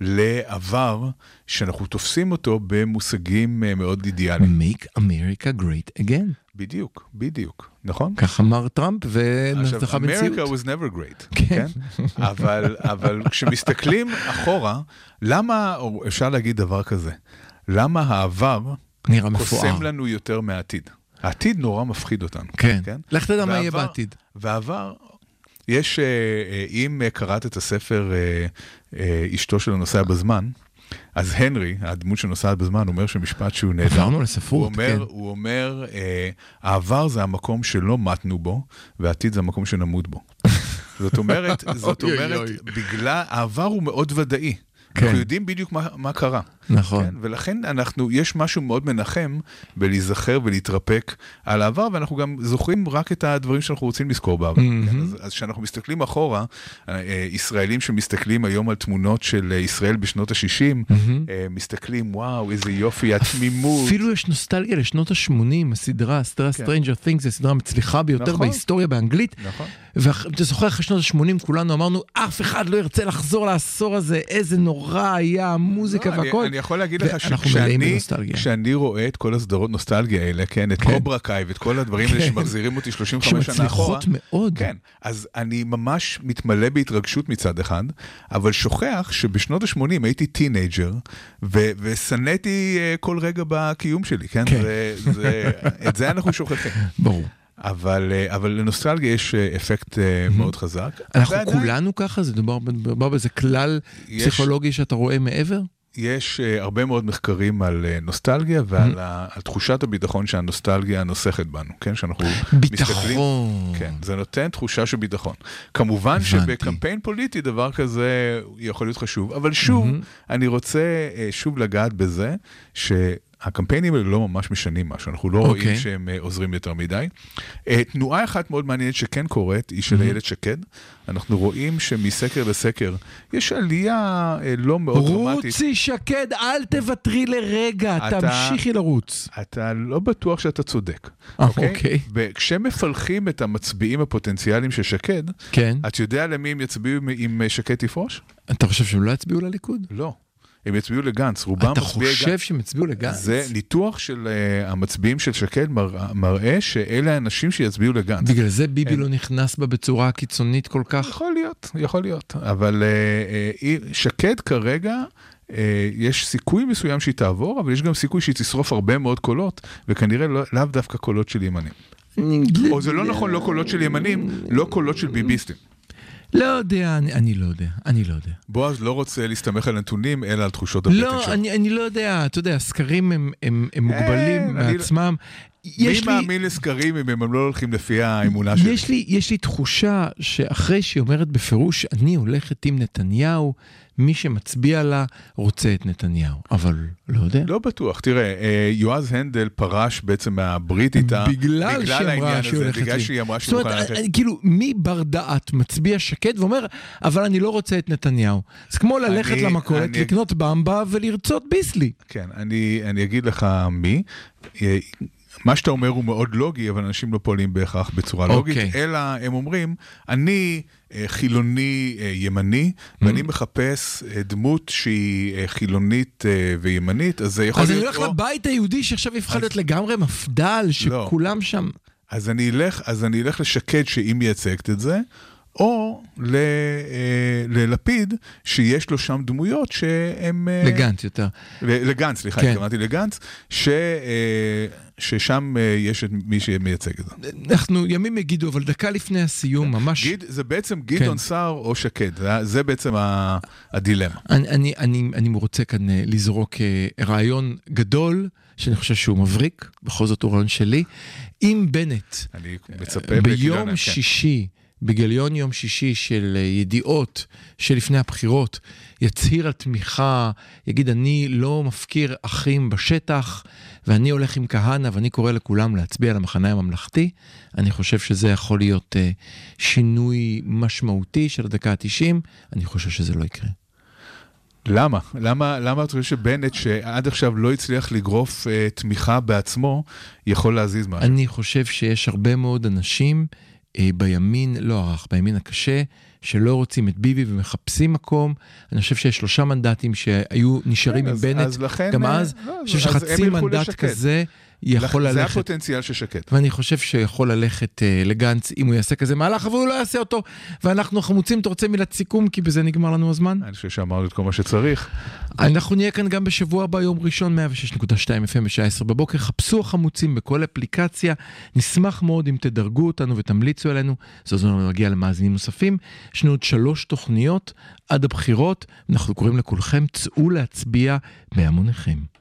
לעבר שאנחנו תופסים אותו במושגים אה, מאוד אידיאליים. Make America Great Again. בדיוק, בדיוק, נכון? כך אמר טראמפ עכשיו, וזכה America was never great, כן. כן? אבל, אבל כשמסתכלים אחורה, למה, או אפשר להגיד דבר כזה, למה העבר נראה מפואר. קוסם לנו יותר מהעתיד? העתיד נורא מפחיד אותנו. כן. לך תדע מה יהיה בעתיד. והעבר, יש, אה, אה, אם אה, קראת את הספר אשתו של הנוסע בזמן, אז הנרי, הדמות שנוסעת בזמן, אומר שמשפט שהוא נהדר. עברנו לספרות, הוא אומר, כן. הוא אומר אה, העבר זה המקום שלא מתנו בו, והעתיד זה המקום שנמות בו. <laughs> זאת אומרת, זאת אומרת. בגלל, העבר הוא מאוד ודאי. כן. אנחנו יודעים בדיוק מה, מה קרה. נכון. כן? ולכן אנחנו, יש משהו מאוד מנחם בלהיזכר ולהתרפק על העבר, ואנחנו גם זוכרים רק את הדברים שאנחנו רוצים לזכור בעבר. מהמם. כן? אז, כשאנחנו מסתכלים אחורה, אה, אה, ישראלים שמסתכלים היום על תמונות של אה, ישראל בשנות ה-60, מהמם. מסתכלים, וואו, איזה יופי, התמימות. אפילו יש נוסטלגיה לשנות ה-80, הסדרה, הסדרה Stranger Things, הסדרה המצליחה ביותר כן. נכון. בהיסטוריה באנגלית. נכון. ואתה זוכר אחרי שנות ה-80 כולנו אמרנו, אף אחד לא ירצה לחזור לעשור הזה, איזה נורא היה המוזיקה לא, אני- והכל. אני יכול להגיד לך שכשאני רואה את כל הסדרות נוסטלגיה האלה, כן, את כן. Cobra Kai ואת כל הדברים האלה כן. שמחזירים אותי 35 שנה אחורה, שמצליחות מאוד. כן, אז אני ממש מתמלא בהתרגשות מצד אחד, אבל שוכח שבשנות ה-80 הייתי teenager, ושנאתי אה, כל רגע בקיום שלי, כן? כן. זה, זה, את זה אנחנו שוכחים. ברור. אבל, אה, אבל לנוסטלגיה יש אה, אפקט אה, מאוד חזק. אנחנו ועדיין כולנו ככה? זה מדובר באיזה כלל יש- פסיכולוגי שאתה רואה מעבר? יש uh, הרבה מאוד מחקרים על uh, נוסטלגיה ועל על תחושת הביטחון שהנוסטלגיה נוסכת בנו, כן? שאנחנו מסתכלים... ביטחון. כן, זה נותן תחושה של ביטחון. כמובן הבנתי. שבקמפיין פוליטי דבר כזה יכול להיות חשוב, אבל שוב, אני רוצה uh, שוב לגעת בזה, שהקמפיינים האלה לא ממש משנים משהו, אנחנו לא רואים אוקיי. שהם uh, עוזרים יותר מדי. Uh, תנועה אחת מאוד מעניינת שכן קורית, היא של איילת שקד. אנחנו רואים שמסקר לסקר יש עלייה uh, לא מאוד דרמטית. רוצי שקד, אל תוותרי לרגע, אתה- תמשיכי לרוץ. אתה לא בטוח שאתה צודק, אה, אוקיי? אוקיי. וכשמפלחים את המצביעים הפוטנציאליים של שקד, כן. את יודע למי הם יצביעו אם- אה, שקד תפרוש? אתה חושב שהם לא יצביעו לליכוד? לא. הם יצביעו לגנץ, רובם אתה מצביעי חושב גנץ. שהם יצביעו לגנץ? זה ניתוח של uh, המצביעים של שקד מראה, מראה שאלה האנשים שיצביעו לגנץ. בגלל זה ביבי אין. לא נכנס בה בצורה קיצונית כל כך? יכול להיות, יכול להיות. אבל uh, uh, שקד כרגע, יש סיכוי מסוים שהיא תעבור, אבל יש גם סיכוי שהיא תשרוף הרבה מאוד קולות, וכנראה לא, לאו דווקא קולות של ימנים. או זה לא נכון, לא קולות של ימנים, לא קולות של ביביסטים. לא יודע, אני, אני לא יודע, אני לא יודע. בועז לא רוצה להסתמך על נתונים, אלא על תחושות הבטן לא, שלו. אני, אני לא יודע, אתה יודע, הסקרים הם, הם, הם מוגבלים אני לא- מעצמם. מי לי, מאמין לסקרים אם הם לא הולכים לפי האמונה שלי? יש לי, יש לי תחושה שאחרי שהיא אומרת בפירוש, אני הולכת עם נתניהו, מי שמצביע לה רוצה את נתניהו, אבל לא יודע. לא בטוח. תראה, אה, יועז הנדל פרש בעצם מהברית איתה. בגלל שהיא אמרה שהיא הולכת בגלל. שהיא אמרה שהיא זאת מוכנה אומרת, ללכת. אני- כאילו, מי בר דעת מצביע שקד ואומר, אבל אני לא רוצה את נתניהו. זה כמו ללכת אני- למכולת, אני- לקנות במבה ולרצות ביסלי. כן, אני, אני אגיד לך מי. אה, מה שאתה אומר הוא מאוד לוגי, אבל אנשים לא פועלים בהכרח בצורה לוגית, אוקיי. אלא הם אומרים, אני חילוני אה, ימני, ואני Mm-hmm. מחפש אה, דמות שהיא אה, חילונית אה, וימנית, אז זה יכול אז אני להיות... הולך או- לבית היהודי שעכשיו יפכה להיות לגמרי מפד"ל, שכולם שם... אז אני אלך, אז אני אלך לשקד שהיא מייצגת את זה, או ל, אה, ללפיד, שיש לו שם דמויות שהם... אה, לגנץ יותר. לגנץ, סליחה, כן. התכוונתי לגנץ, ש, אה, ששם יש את מי שמייצג את זה. אנחנו ימים יגידו, אבל דקה לפני הסיום, ממש... גיד, זה בעצם גדעון כן. סער או שקד, זה, זה בעצם ה- הדילמה. אני, אני, אני, אני רוצה כאן לזרוק רעיון גדול, שאני חושב שהוא מבריק, בכל זאת הוא רעיון שלי. אם בנט ביום כן. שישי, בגיליון יום שישי של אה, ידיעות שלפני הבחירות, יצהיר על תמיכה, יגיד אני לא מפקיר אחים בשטח, ואני הולך עם כהנא ואני קורא לכולם להצביע למחנה הממלכתי, אני חושב שזה יכול להיות אה, שינוי משמעותי של הדקה ה-90, אני חושב שזה לא יקרה. למה? למה, למה אתה חושב שבנט, שעד עכשיו לא הצליח לגרוף אה, תמיכה בעצמו, יכול להזיז משהו? אני חושב שיש הרבה מאוד אנשים בימין, לא הרך, בימין הקשה, שלא רוצים את ביבי ומחפשים מקום. אני חושב שיש שלושה מנדטים שהיו נשארים כן, עם אז- בנט. אז לכן, גם אה, אז, לא, אני חושב אז הם שחצי מנדט. כזה יכול זה ללכת. הפוטנציאל של שקד. ואני חושב שיכול ללכת אה, לגנץ אם הוא יעשה כזה מהלך, אבל הוא לא יעשה אותו. ואנחנו חמוצים, אתה רוצה מילת סיכום, כי בזה נגמר לנו הזמן? אני חושב שאמרנו את כל מה שצריך. אנחנו נהיה כאן גם בשבוע הבא, יום ראשון, 106.2 FM בשעה 10 בבוקר. חפשו החמוצים בכל אפליקציה. נשמח מאוד אם תדרגו אותנו ותמליצו עלינו. זה עוזר לנו להגיע למאזינים נוספים. יש לנו עוד שלוש תוכניות עד הבחירות. אנחנו קוראים לכולכם, צאו להצביע בהמוניכם.